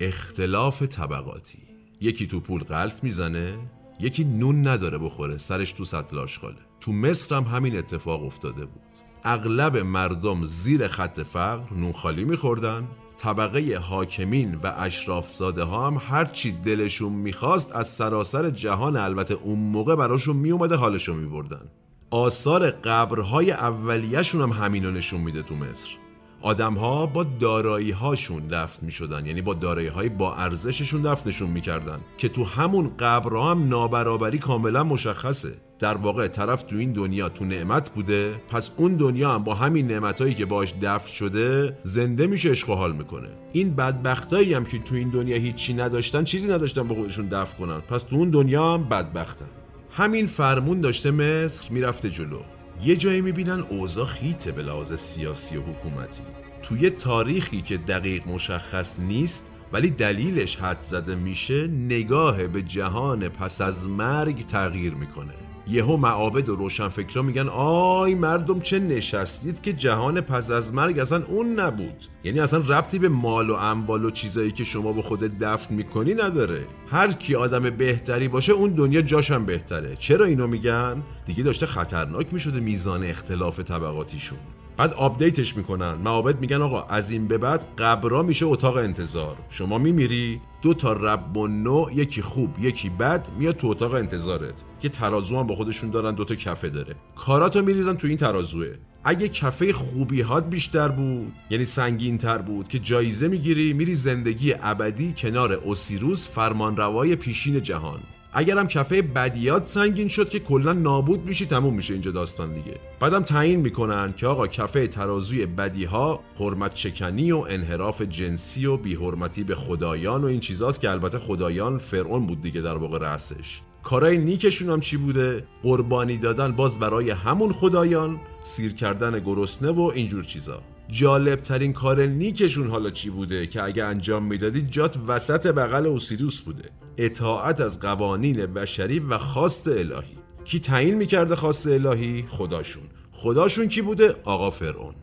اختلاف طبقاتی. یکی تو پول غلط می‌زنه یکی نون نداره بخوره سرش تو سطل آشغاله. تو مصر هم همین اتفاق افتاده بود. اغلب مردم زیر خط فقر نون خالی میخوردن. طبقه حاکمین و اشرافزاده ها هم هرچی دلشون می‌خواست از سراسر جهان البته اون موقع براشون میومده حالشون میبردن. آثار قبرهای اولیهشون هم همینو نشون میده تو مصر. آدم ها با دارایی هاشون دفن می شدن یعنی با دارایی های با ارزششون دفنشون می‌کردن. که تو همون قبرها هم نابرابری کاملا مشخصه. در واقع طرف تو این دنیا تو نعمت بوده پس اون دنیا هم با همین نعمتهایی که باش دفن شده زنده میشه عشق و حال می‌کنه. این بدبختایی هم که تو این دنیا هیچی نداشتن چیزی نداشتن با خودشون دفن کنن. پس تو اون دنیا هم بدبختن. همین فرمون داشته مصر می‌رفته جلو. یه جایی می‌بینن اوضاع خیته به لحاظ سیاسی و حکومتی. توی تاریخی که دقیق مشخص نیست ولی دلیلش حد زده میشه نگاه به جهان پس از مرگ تغییر می‌کنه. یهو معابد و روشنفکرا میگن آی مردم چه نشستید که جهان پس از مرگ اصلا اون نبود. یعنی اصلا ربطی به مال و اموال و چیزایی که شما به خودت دفن می‌کنی نداره. هر کی آدم بهتری باشه اون دنیا جاشم بهتره. چرا اینو میگن؟ دیگه داشته خطرناک می‌شده میزان اختلاف طبقاتیشون. بعد update ش می‌کنن. معابد میگن آقا از این به بعد قبرا میشه اتاق انتظار. شما میمیری؟ دو تا رب النوع یکی خوب یکی بد میاد تو اتاق انتظارت. که ترازو هم با خودشون دارن دو تا کفه داره. کاراتو میریزن تو این ترازوه. اگه کفه خوبی هات بیشتر بود یعنی سنگین تر بود که جایزه می‌گیری میری زندگی ابدی کنار اوسیریس فرمانروای پیشین جهان. اگرم کفه بدیات سنگین شد که کلا نابود میشی تموم میشه اینجا داستان دیگه. بعدم تعیین می‌کنن که آقا کفه ترازوی بدی ها حرمت شکنی و انحراف جنسی و بیحرمتی به خدایان و این چیزاست که البته خدایان فرعون بود دیگه در واقع رأسش. کارای نیکشون هم چی بوده؟ قربانی دادن باز برای همون خدایان سیر کردن گرسنه و اینجور چیزا. جالب ترین کار نیکشون حالا چی بوده که اگه انجام می‌دادید جات وسط بغل اوسیروس بوده؟ اطاعت از قوانین بشری و خواست الهی. کی تعیین می‌کرده خواست الهی؟ خداشون. خداشون کی بوده؟ آقا فرعون.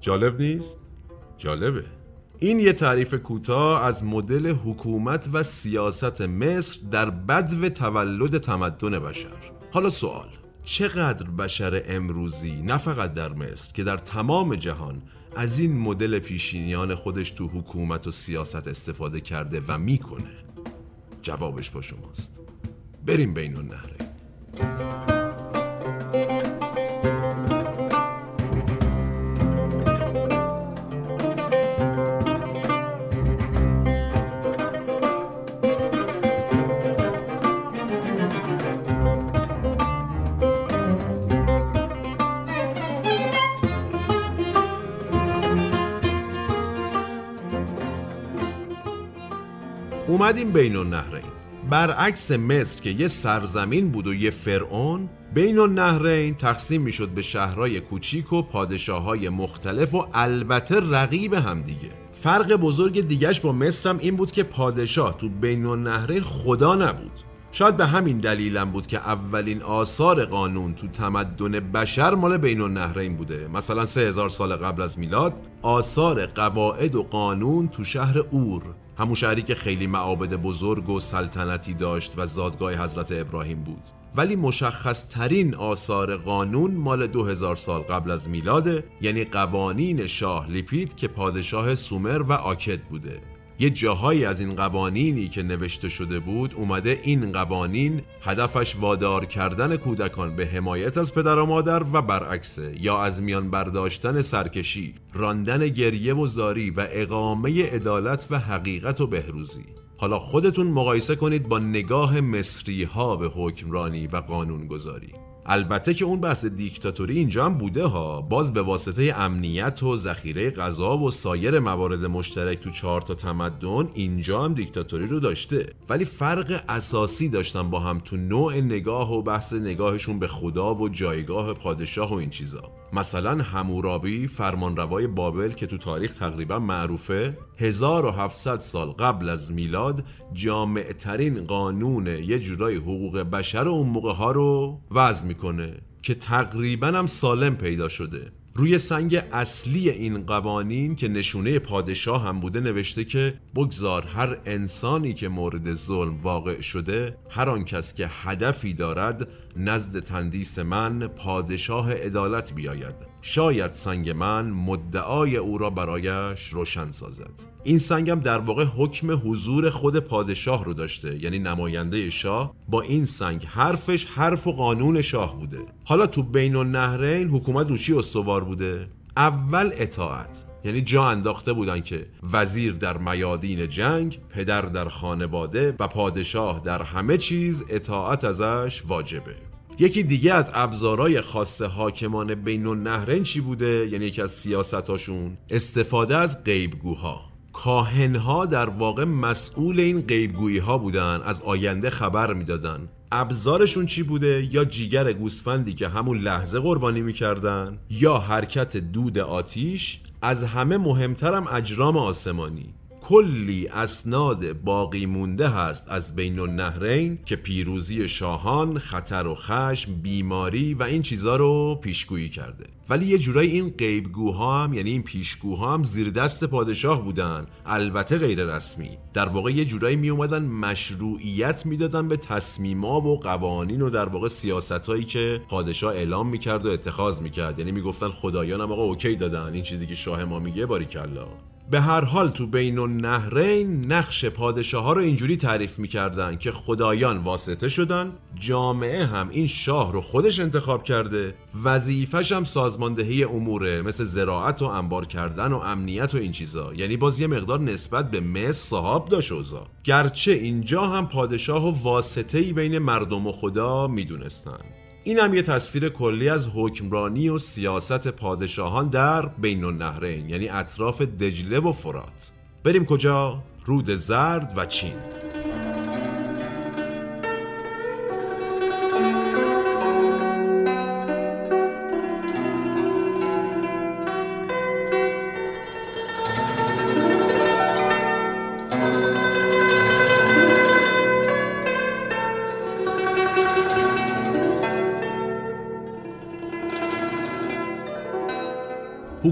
جالب نیست؟ جالبه. این یه تعریف کوتاه از مدل حکومت و سیاست مصر در بدو تولد تمدن بشر. حالا سوال. چقدر بشر امروزی نه فقط در مصر که در تمام جهان از این مدل پیشینیان خودش تو حکومت و سیاست استفاده کرده و می‌کنه. جوابش با شماست. بریم بین النهرین. اومدیم بین النهرین. برعکس مصر که یه سرزمین بود و یه فرعون بین النهرین تقسیم می‌شد به شهرهای کوچیک و پادشاه های مختلف و البته رقیب همدیگه فرق بزرگ دیگش با مصر هم این بود که پادشاه تو بین النهرین خدا نبود. شاید به همین دلیلم بود که اولین آثار قانون تو تمدن بشر مال بین النهرین بوده. مثلا سه هزار سال قبل از میلاد آثار قواعد و قانون تو شهر اور. همون شهری که خیلی معابد بزرگ و سلطنتی داشت و زادگاه حضرت ابراهیم بود. ولی مشخص ترین آثار قانون مال 2000 سال قبل از میلاده یعنی قوانین شاه لیپید که پادشاه سومر و آکد بوده. یه جاهایی از این قوانینی که نوشته شده بود اومده این قوانین هدفش وادار کردن کودکان به حمایت از پدر و مادر و برعکسه یا از میان برداشتن سرکشی راندن گریه و زاری و اقامه عدالت و حقیقت و بهروزی. حالا خودتون مقایسه کنید با نگاه مصری ها به حکمرانی و قانون گذاری البته که اون بحث دیکتاتوری اینجا هم بوده ها. باز به واسطه امنیت و ذخیره غذا و سایر موارد مشترک تو چهار تا تمدن اینجا هم دیکتاتوری رو داشته. ولی فرق اساسی داشتن با هم تو نوع نگاه و بحث نگاهشون به خدا و جایگاه پادشاه و این چیزا. مثلا همورابی فرمانروای بابل که تو تاریخ تقریبا معروفه 1700 سال قبل از میلاد جامع ترین قانون یه جورای حقوق بشر اون موقع ها رو وضع می‌کنه که تقریبا هم سالم پیدا شده. روی سنگ اصلی این قوانین که نشونه پادشاه هم بوده نوشته که بگذار هر انسانی که مورد ظلم واقع شده هر آن کس که هدفی دارد نزد تندیس من پادشاه عدالت بیاید. شاید سنگ من مدعای او را برایش روشن سازد. این سنگم در واقع حکم حضور خود پادشاه رو داشته یعنی نماینده شاه. با این سنگ حرفش حرف و قانون شاه بوده. حالا تو بین النهرین حکومت روشی استوار بوده. اول اطاعت. یعنی جا انداخته بودن که وزیر در میادین جنگ پدر در خانواده و پادشاه در همه چیز اطاعت ازش واجبه. یکی دیگه از ابزارهای خاص حاکمان بین النهرین چی بوده؟ یعنی یکی از سیاستاشون استفاده از غیبگوها. کاهنها در واقع مسئول این غیبگویی ها بودن از آینده خبر می‌دادن. ابزارشون چی بوده؟ یا جیگر گوسفندی که همون لحظه قربانی می‌کردن؟ یا حرکت دود آتیش؟ از همه مهمترم اجرام آسمانی. کلی اسناد باقی مونده هست از بین النهرین که پیروزی شاهان، خطر و خشم، بیماری و این چیزا رو پیشگویی کرده. ولی یه جورایی این غیبگوها هم یعنی این پیشگوها هم زیر دست پادشاه بودن. البته غیر رسمی. در واقع یه جورایی می اومدن مشروعیت می‌دادن به تصمیما و قوانین و در واقع سیاستهایی که پادشاه اعلام می‌کرد و اتخاذ می‌کرد یعنی می‌گفتن خدایان هم آقا اوکی دادن. این چیزی که شاه ما میگه باریکلا. به هر حال تو بین النهرین نقش پادشاه ها رو اینجوری تعریف می‌کردن که خدایان واسطه شدن جامعه هم این شاه رو خودش انتخاب کرده وظیفش هم سازماندهی اموره مثل زراعت و انبار کردن و امنیت و این چیزا. یعنی باز یه مقدار نسبت به مصر صحاب داشت اوزا گرچه اینجا هم پادشاه و واسطه ای بین مردم و خدا می‌دونستن. این هم یه تصویر کلی از حکمرانی و سیاست پادشاهان در بین النهرین یعنی اطراف دجله و فرات بریم کجا؟ رود زرد و چین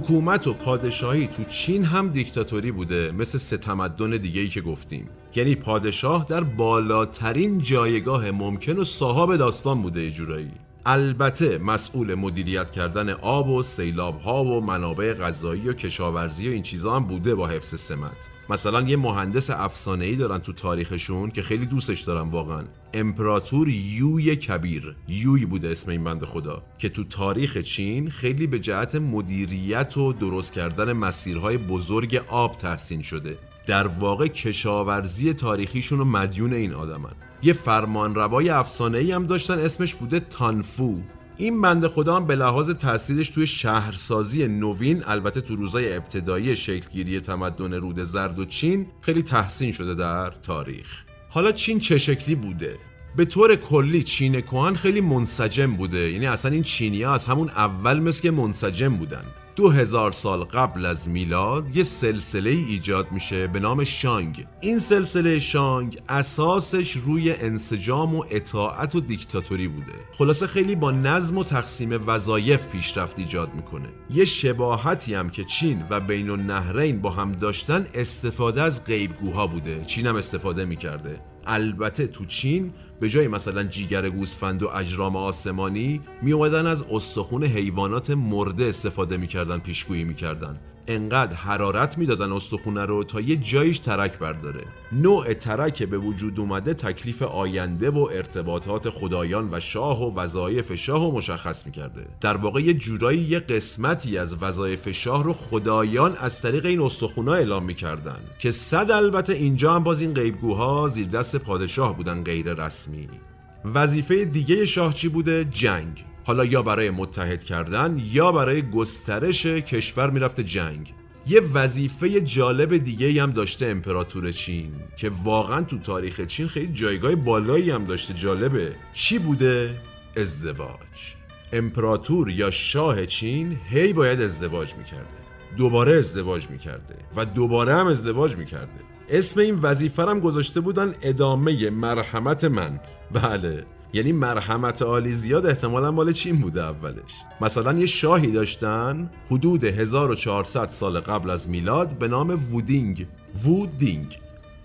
حکومت و پادشاهی تو چین هم دیکتاتوری بوده مثل سه تمدن دیگه ای که گفتیم. یعنی پادشاه در بالاترین جایگاه ممکن و صاحب داستان بوده جورایی. البته مسئول مدیریت کردن آب و سیلاب ها و منابع غذایی و کشاورزی و این چیزا هم بوده با حفظ سمت. مثلا یه مهندس افسانه ای دارن تو تاریخشون که خیلی دوستش دارم واقعا. امپراتور یوی کبیر. یوی بوده اسم این بند خدا که تو تاریخ چین خیلی به جهت مدیریت و درست کردن مسیرهای بزرگ آب تحسین شده. در واقع کشاورزی تاریخیشون و مدیون این آدمن. یه فرمانروای افسانه ای هم داشتن اسمش بوده تانفو. این بنده خدا هم به لحاظ تاثیرش توی شهرسازی نوین البته تو روزای ابتدایی شکلگیری تمدن رود زرد و چین خیلی تحسین شده در تاریخ. حالا چین چه شکلی بوده؟ به طور کلی چین کهن خیلی منسجم بوده. یعنی اصلا این چینی ها از همون اول مثل منسجم بودن. دو هزار سال قبل از میلاد یه سلسله ایجاد میشه به نام شانگ. این سلسله شانگ اساسش روی انسجام و اطاعت و دیکتاتوری بوده. خلاصه خیلی با نظم و تقسیم وظایف پیشرفت ایجاد می‌کنه. یه شباهتی هم که چین و بین النهرین با هم داشتن استفاده از غیبگوها بوده. چین هم استفاده می‌کرده. البته تو چین به جای مثلا جیگر گوسفند و اجرام آسمانی می اومدن از استخون حیوانات مرده استفاده می‌کردن پیشگویی می‌کردن. انقدر حرارت می‌دادن استخونه رو تا یه جایش ترک برداره. نوع ترک به وجود اومده تکلیف آینده و ارتباطات خدایان و شاه و وظایف شاه رو مشخص می‌کرده. در واقع یه جورایی یه قسمتی از وظایف شاه رو خدایان از طریق این استخونا اعلام می‌کردن که صد البته اینجا هم باز این غیبگوها زیر دست پادشاه بودن غیر رسمی. وظیفه دیگه شاه چی بوده؟ جنگ. حالا یا برای متحد کردن یا برای گسترش کشور می‌رفته جنگ. یه وظیفه جالب دیگه هم داشته امپراتور چین که واقعا تو تاریخ چین خیلی جایگاه بالایی هم داشته. جالبه. چی بوده؟ ازدواج. امپراتور یا شاه چین هی باید ازدواج می‌کرده. دوباره ازدواج می‌کرده و دوباره هم ازدواج می‌کرده. اسم این وظیفرم گذاشته بودن ادامه مرحمت من. بله. یعنی مرحمت عالی زیاد احتمالا مال چین بوده اولش. مثلا یه شاهی داشتن حدود 1400 سال قبل از میلاد به نام وودینگ. وودینگ.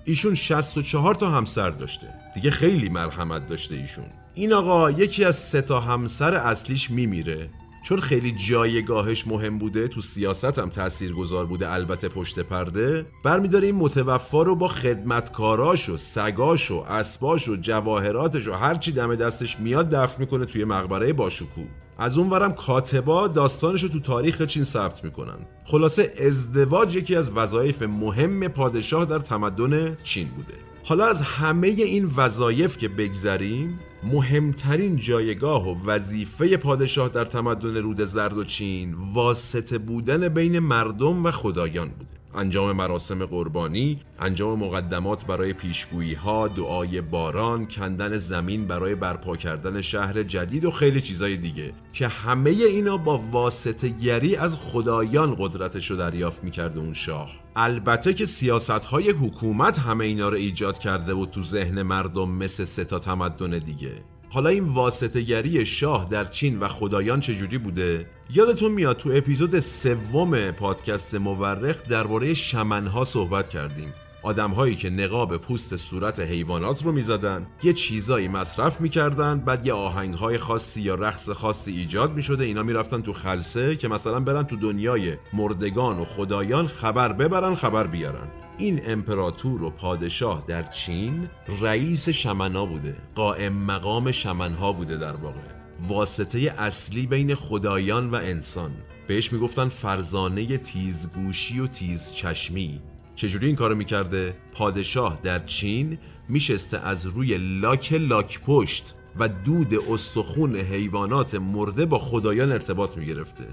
ایشون 64 تا همسر داشته. دیگه خیلی مرحمت داشته ایشون. این آقا یکی از سه تا همسر اصلیش میمیره. چون خیلی جایگاهش مهم بوده تو سیاست هم تأثیر گذار بوده البته پشت پرده برمیداره این متوفا رو با خدمتکاراش و سگاش و اسباش و جواهراتش و هرچی دم دستش میاد دفن می‌کنه توی مقبره باشکو از اونورم کاتبا داستانش رو تو تاریخ چین ثبت می‌کنن. خلاصه ازدواج یکی از وظایف مهم پادشاه در تمدن چین بوده. حالا از همه این وظایف که بگذریم مهمترین جایگاه و وظیفه پادشاه در تمدن رود زرد و چین واسطه بودن بین مردم و خدایان بوده. انجام مراسم قربانی، انجام مقدمات برای پیشگویی ها، دعای باران، کندن زمین برای برپا کردن شهر جدید و خیلی چیزای دیگه که همه اینا با واسطه گری از خدایان قدرتش رو دریافت می‌کرده اون شاه. البته که سیاست های حکومت همه اینا رو ایجاد کرده و تو ذهن مردم مثل ستا تمدن دیگه. حالا این واسطهگری شاه در چین و خدایان چجوری بوده؟ یادتون میاد تو اپیزود سوم پادکست مورخ درباره شمنها صحبت کردیم آدمهایی که نقاب پوست صورت حیوانات رو می‌زدن یه چیزایی مصرف می‌کردن بعد یه آهنگهای خاصی یا رقص خاصی ایجاد می‌شده اینا می‌رفتن تو خلسه که مثلا برن تو دنیای مردگان و خدایان خبر ببرن خبر بیارن این امپراتور و پادشاه در چین رئیس شمنا بوده. قائم مقام شمنها بوده در واقع. واسطه اصلی بین خدایان و انسان. بهش می‌گفتن فرزانه تیزگوشی و تیز چشمی چجوری این کارو می‌کرده؟ پادشاه در چین میشسته از روی لاک لاک پشت و دود استخون حیوانات مرده با خدایان ارتباط می‌گرفته.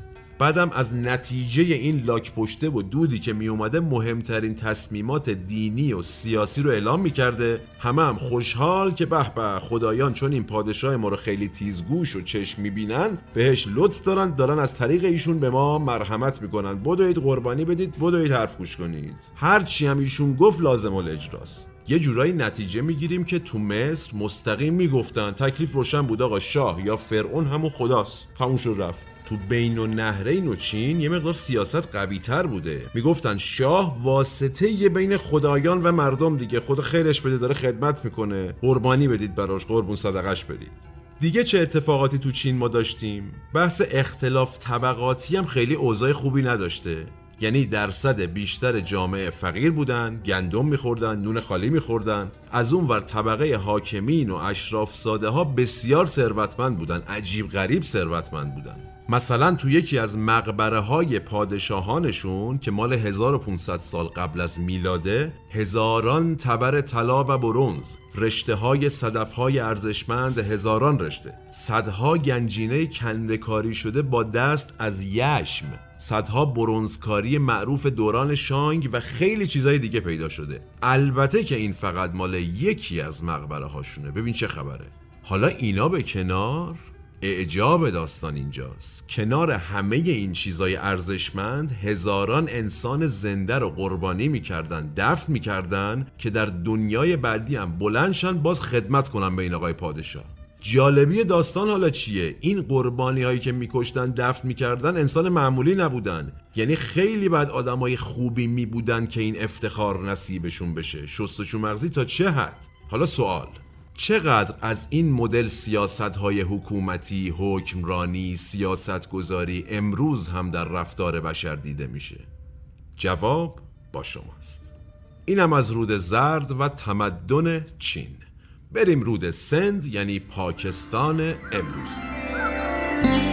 بعدم از نتیجه این لاک پشته و دودی که می اومده مهمترین تصمیمات دینی و سیاسی رو اعلام می‌کرده همه هم خوشحال که به به خدایان چون این پادشاه ما رو خیلی تیزگوش و چشم می‌بینن بهش لطف دارن دارن از طریق ایشون به ما مرحمت می‌کنن. بدوید قربانی بدید بدوید حرف گوش کنید. هرچی هم ایشون گفت لازم الاجراست. یه جورایی نتیجه می‌گیریم که تو مصر مستقیم می‌گفتن. تکلیف روشن بود آقا شاه یا فرعون همون خداست. همون شد رفت. تو بین و نهرین و چین یه مقدار سیاست قوی تر بوده. می‌گفتن شاه واسطه یه بین خدایان و مردم دیگه. خدا خیرش بده داره خدمت می‌کنه. قربانی بدید براش قربون صدقش بدید. دیگه چه اتفاقاتی تو چین ما داشتیم؟ بحث اختلاف طبقاتی هم خیلی اوضاع خوبی نداشته. یعنی درصد بیشتر جامعه فقیر بودن گندم میخوردن نون خالی میخوردن. از اون ور طبقه حاکمین و اشراف ساده ها بسیار ثروتمند بودن عجیب غریب ثروتمند بودن. مثلا تو یکی از مقبره های پادشاهانشون که مال 1500 سال قبل از میلاده هزاران تبر طلا و برونز رشته های صدف های ارزشمند هزاران رشته صدها گنجینه کندکاری شده با دست از یشم صدها برونزکاری معروف دوران شانگ و خیلی چیزای دیگه پیدا شده. البته که این فقط مال یکی از مقبره هاشونه ببین چه خبره. حالا اینا به کنار؟ اعجاب داستان اینجاست. کنار همه این چیزای ارزشمند هزاران انسان زنده رو قربانی می‌کردن دفن می‌کردن که در دنیای بعدی هم بلندشن باز خدمت کنن به این آقای پادشاه. جالبی داستان حالا چیه؟ این قربانی هایی که میکشتن دفن می‌کردن انسان معمولی نبودن. یعنی خیلی بعد آدمای خوبی میبودن که این افتخار نصیبشون بشه. شستشون مغزی تا چه حد؟ حالا سوال. چقدر از این مدل سیاست های حکومتی، حکمرانی، سیاست گذاری امروز هم در رفتار بشر دیده میشه؟ جواب با شماست. اینم از رود زرد و تمدن چین. بریم رود سند یعنی پاکستان امروزی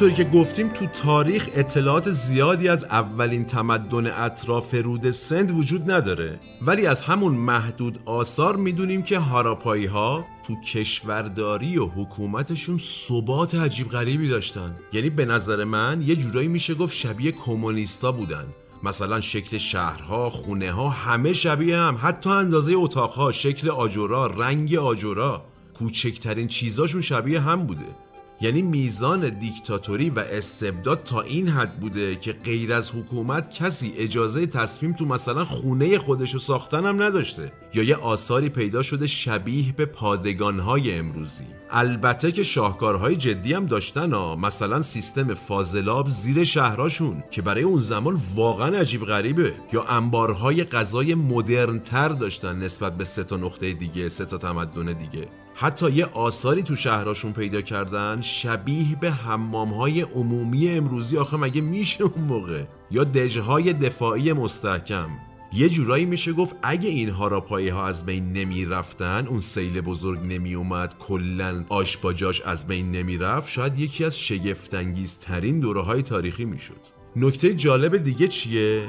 همونطوری که گفتیم تو تاریخ اطلاعات زیادی از اولین تمدن اطراف رود سند وجود نداره. ولی از همون محدود آثار می‌دونیم که هاراپایی ها تو کشورداری و حکومتشون ثبات عجیب غریبی داشتن. یعنی به نظر من یه جورایی میشه گفت شبیه کمونیستا بودن. مثلا شکل شهرها خونه ها همه شبیه هم. حتی اندازه اتاقها شکل آجورا رنگ آجورا کوچکترین چیزاشون شبیه هم بوده. یعنی میزان دیکتاتوری و استبداد تا این حد بوده که غیر از حکومت کسی اجازه تصمیم تو مثلا خونه خودشو ساختن هم نداشته یا یه آثاری پیدا شده شبیه به پادگانهای امروزی. البته که شاهکارهای جدی هم داشتن ها مثلا سیستم فاضلاب زیر شهراشون که برای اون زمان واقعا عجیب غریبه. یا انبارهای غذای مدرن تر داشتن نسبت به سه تا نقطه دیگه سه تا تمدن دیگه. حتی یه آثاری تو شهراشون پیدا کردن شبیه به حمامهای عمومی امروزی. آخه مگه میشه اون موقع؟ یا دژهای دفاعی مستحکم. یه جورایی میشه گفت اگه این هاراپایی ها از بین نمی رفتن اون سیل بزرگ نمی اومد با جاش از بین نمی رفت شاید یکی از شگفتانگیز ترین دوره های تاریخی می‌شد. نکته جالب دیگه چیه؟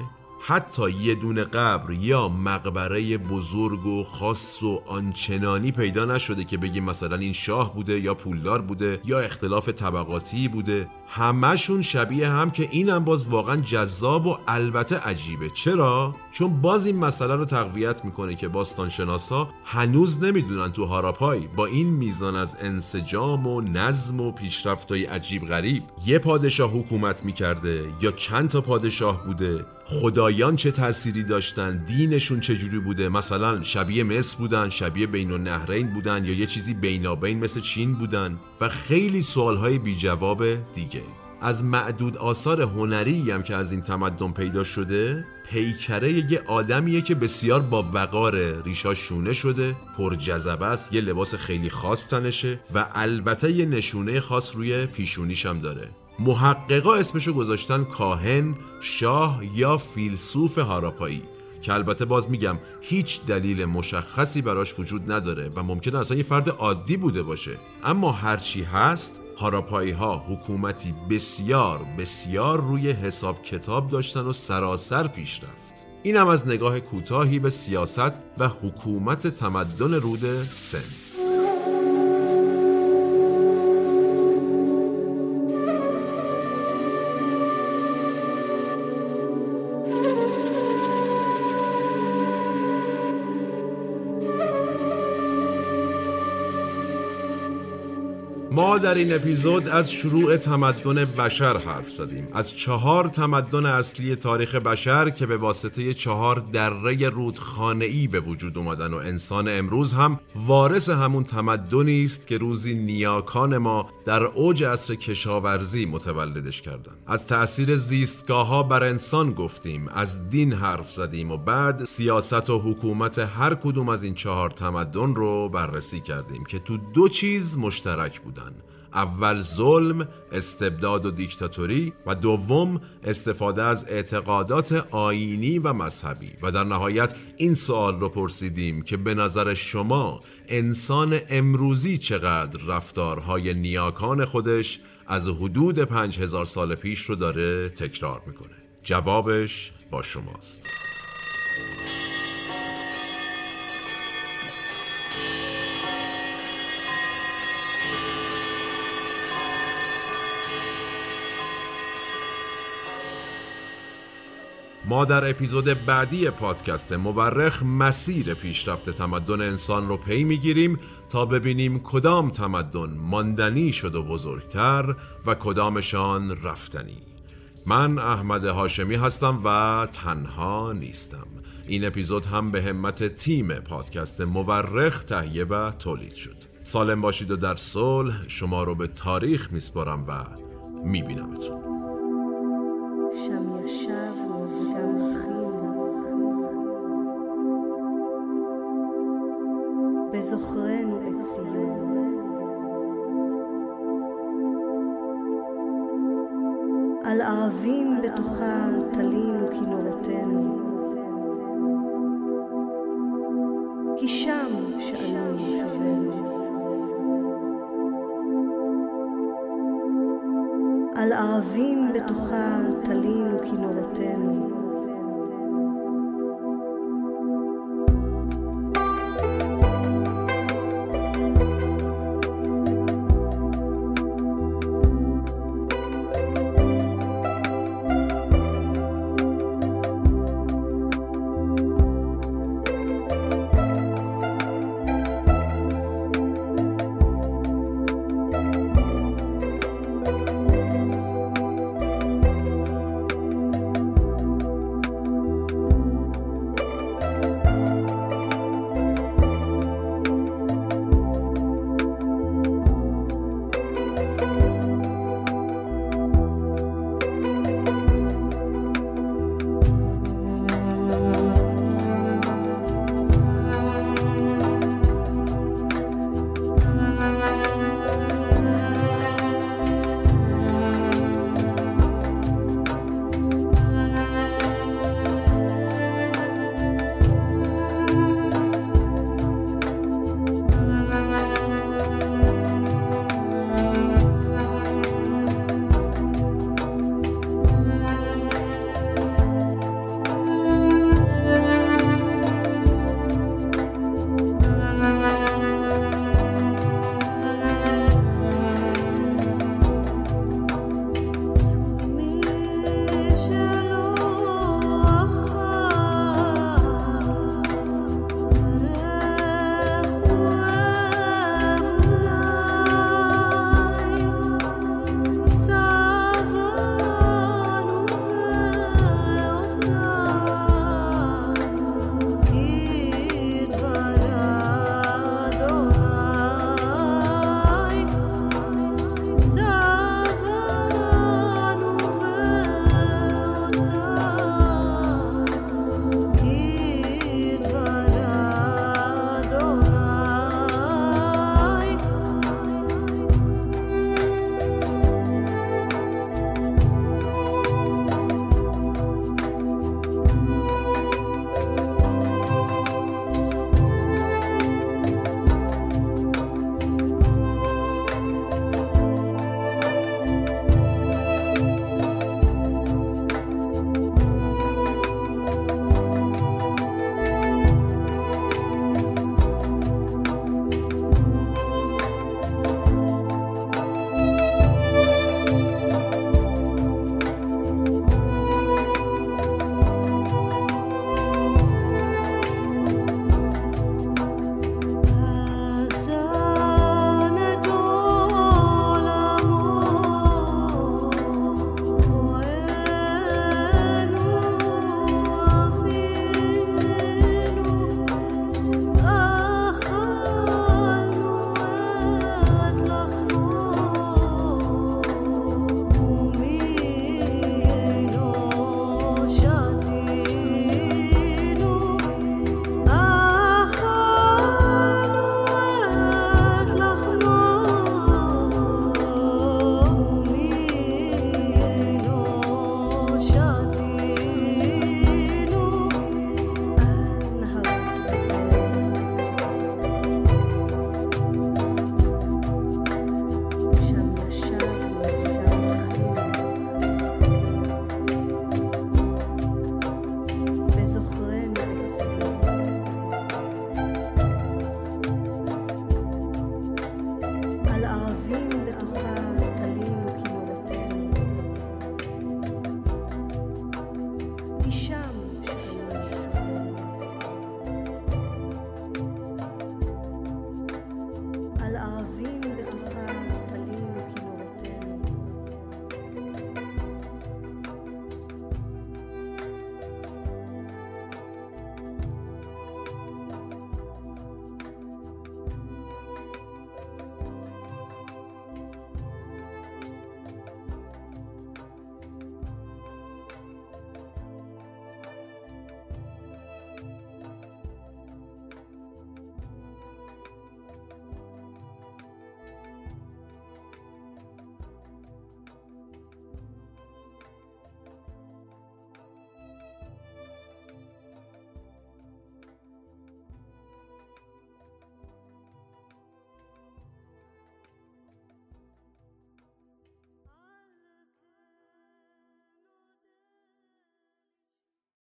حتی یه دونه قبر یا مقبره بزرگ و خاص و آنچنانی پیدا نشده که بگیم مثلا این شاه بوده یا پولدار بوده یا اختلاف طبقاتی بوده. همشون شبیه هم که اینم باز واقعا جذاب و البته عجیبه. چرا؟ چون باز این مسئله رو تقویت می‌کنه که باستانشناسا هنوز نمی‌دونن تو هاراپای با این میزان از انسجام و نظم و پیشرفتای عجیب غریب یه پادشاه حکومت می‌کرده یا چند تا پادشاه بوده؟ خدایان چه تأثیری داشتن؟ دینشون چجوری بوده؟ مثلا شبیه مصر بودن شبیه بین النهرین بودن یا یه چیزی بینابین مثل چین بودن؟ و خیلی سوالهای بی جواب دیگه. از معدود آثار هنری هم که از این تمدن پیدا شده پیکره یه آدمیه که بسیار با وقار ریشاش شونه شده پر جذبه است یه لباس خیلی خاص تنشه و البته یه نشونه خاص روی پیشونیش هم داره. محققا اسمشو گذاشتن کاهن، شاه یا فیلسوف هاراپایی که البته باز میگم هیچ دلیل مشخصی براش وجود نداره و ممکنه اصلا یه فرد عادی بوده باشه. اما هرچی هست هاراپایی ها حکومتی بسیار بسیار روی حساب کتاب داشتن و سراسر پیش رفت. اینم از نگاه کوتاهی به سیاست و حکومت تمدن رود سند در این اپیزود از شروع تمدن بشر حرف زدیم. از چهار تمدن اصلی تاریخ بشر که به واسطه چهار دره رودخانه‌ای به وجود اومدن و انسان امروز هم وارث همون تمدنی است که روزی نیاکان ما در اوج عصر کشاورزی متولدش کردند از تأثیر زیستگاه ها بر انسان گفتیم از دین حرف زدیم و بعد سیاست و حکومت هر کدوم از این چهار تمدن رو بررسی کردیم که تو دو چیز مشترک بودن. اول ظلم، استبداد و دیکتاتوری و دوم استفاده از اعتقادات آینی و مذهبی. و در نهایت این سوال رو پرسیدیم که به نظر شما انسان امروزی چقدر رفتارهای نیاکان خودش از حدود پنج هزار سال پیش رو داره تکرار می‌کنه؟ جوابش با شماست. ما در اپیزود بعدی پادکست مورخ مسیر پیشرفت تمدن انسان رو پی می‌گیریم تا ببینیم کدام تمدن ماندنی شد و بزرگتر و کدامشان رفتنی. من احمد هاشمی هستم و تنها نیستم. این اپیزود هم به همت تیم پادکست مورخ تهیه و تولید شد. سالم باشید و در صلح شما رو به تاریخ میسپارم و میبینمتون. شمی מונחים, בזוכרי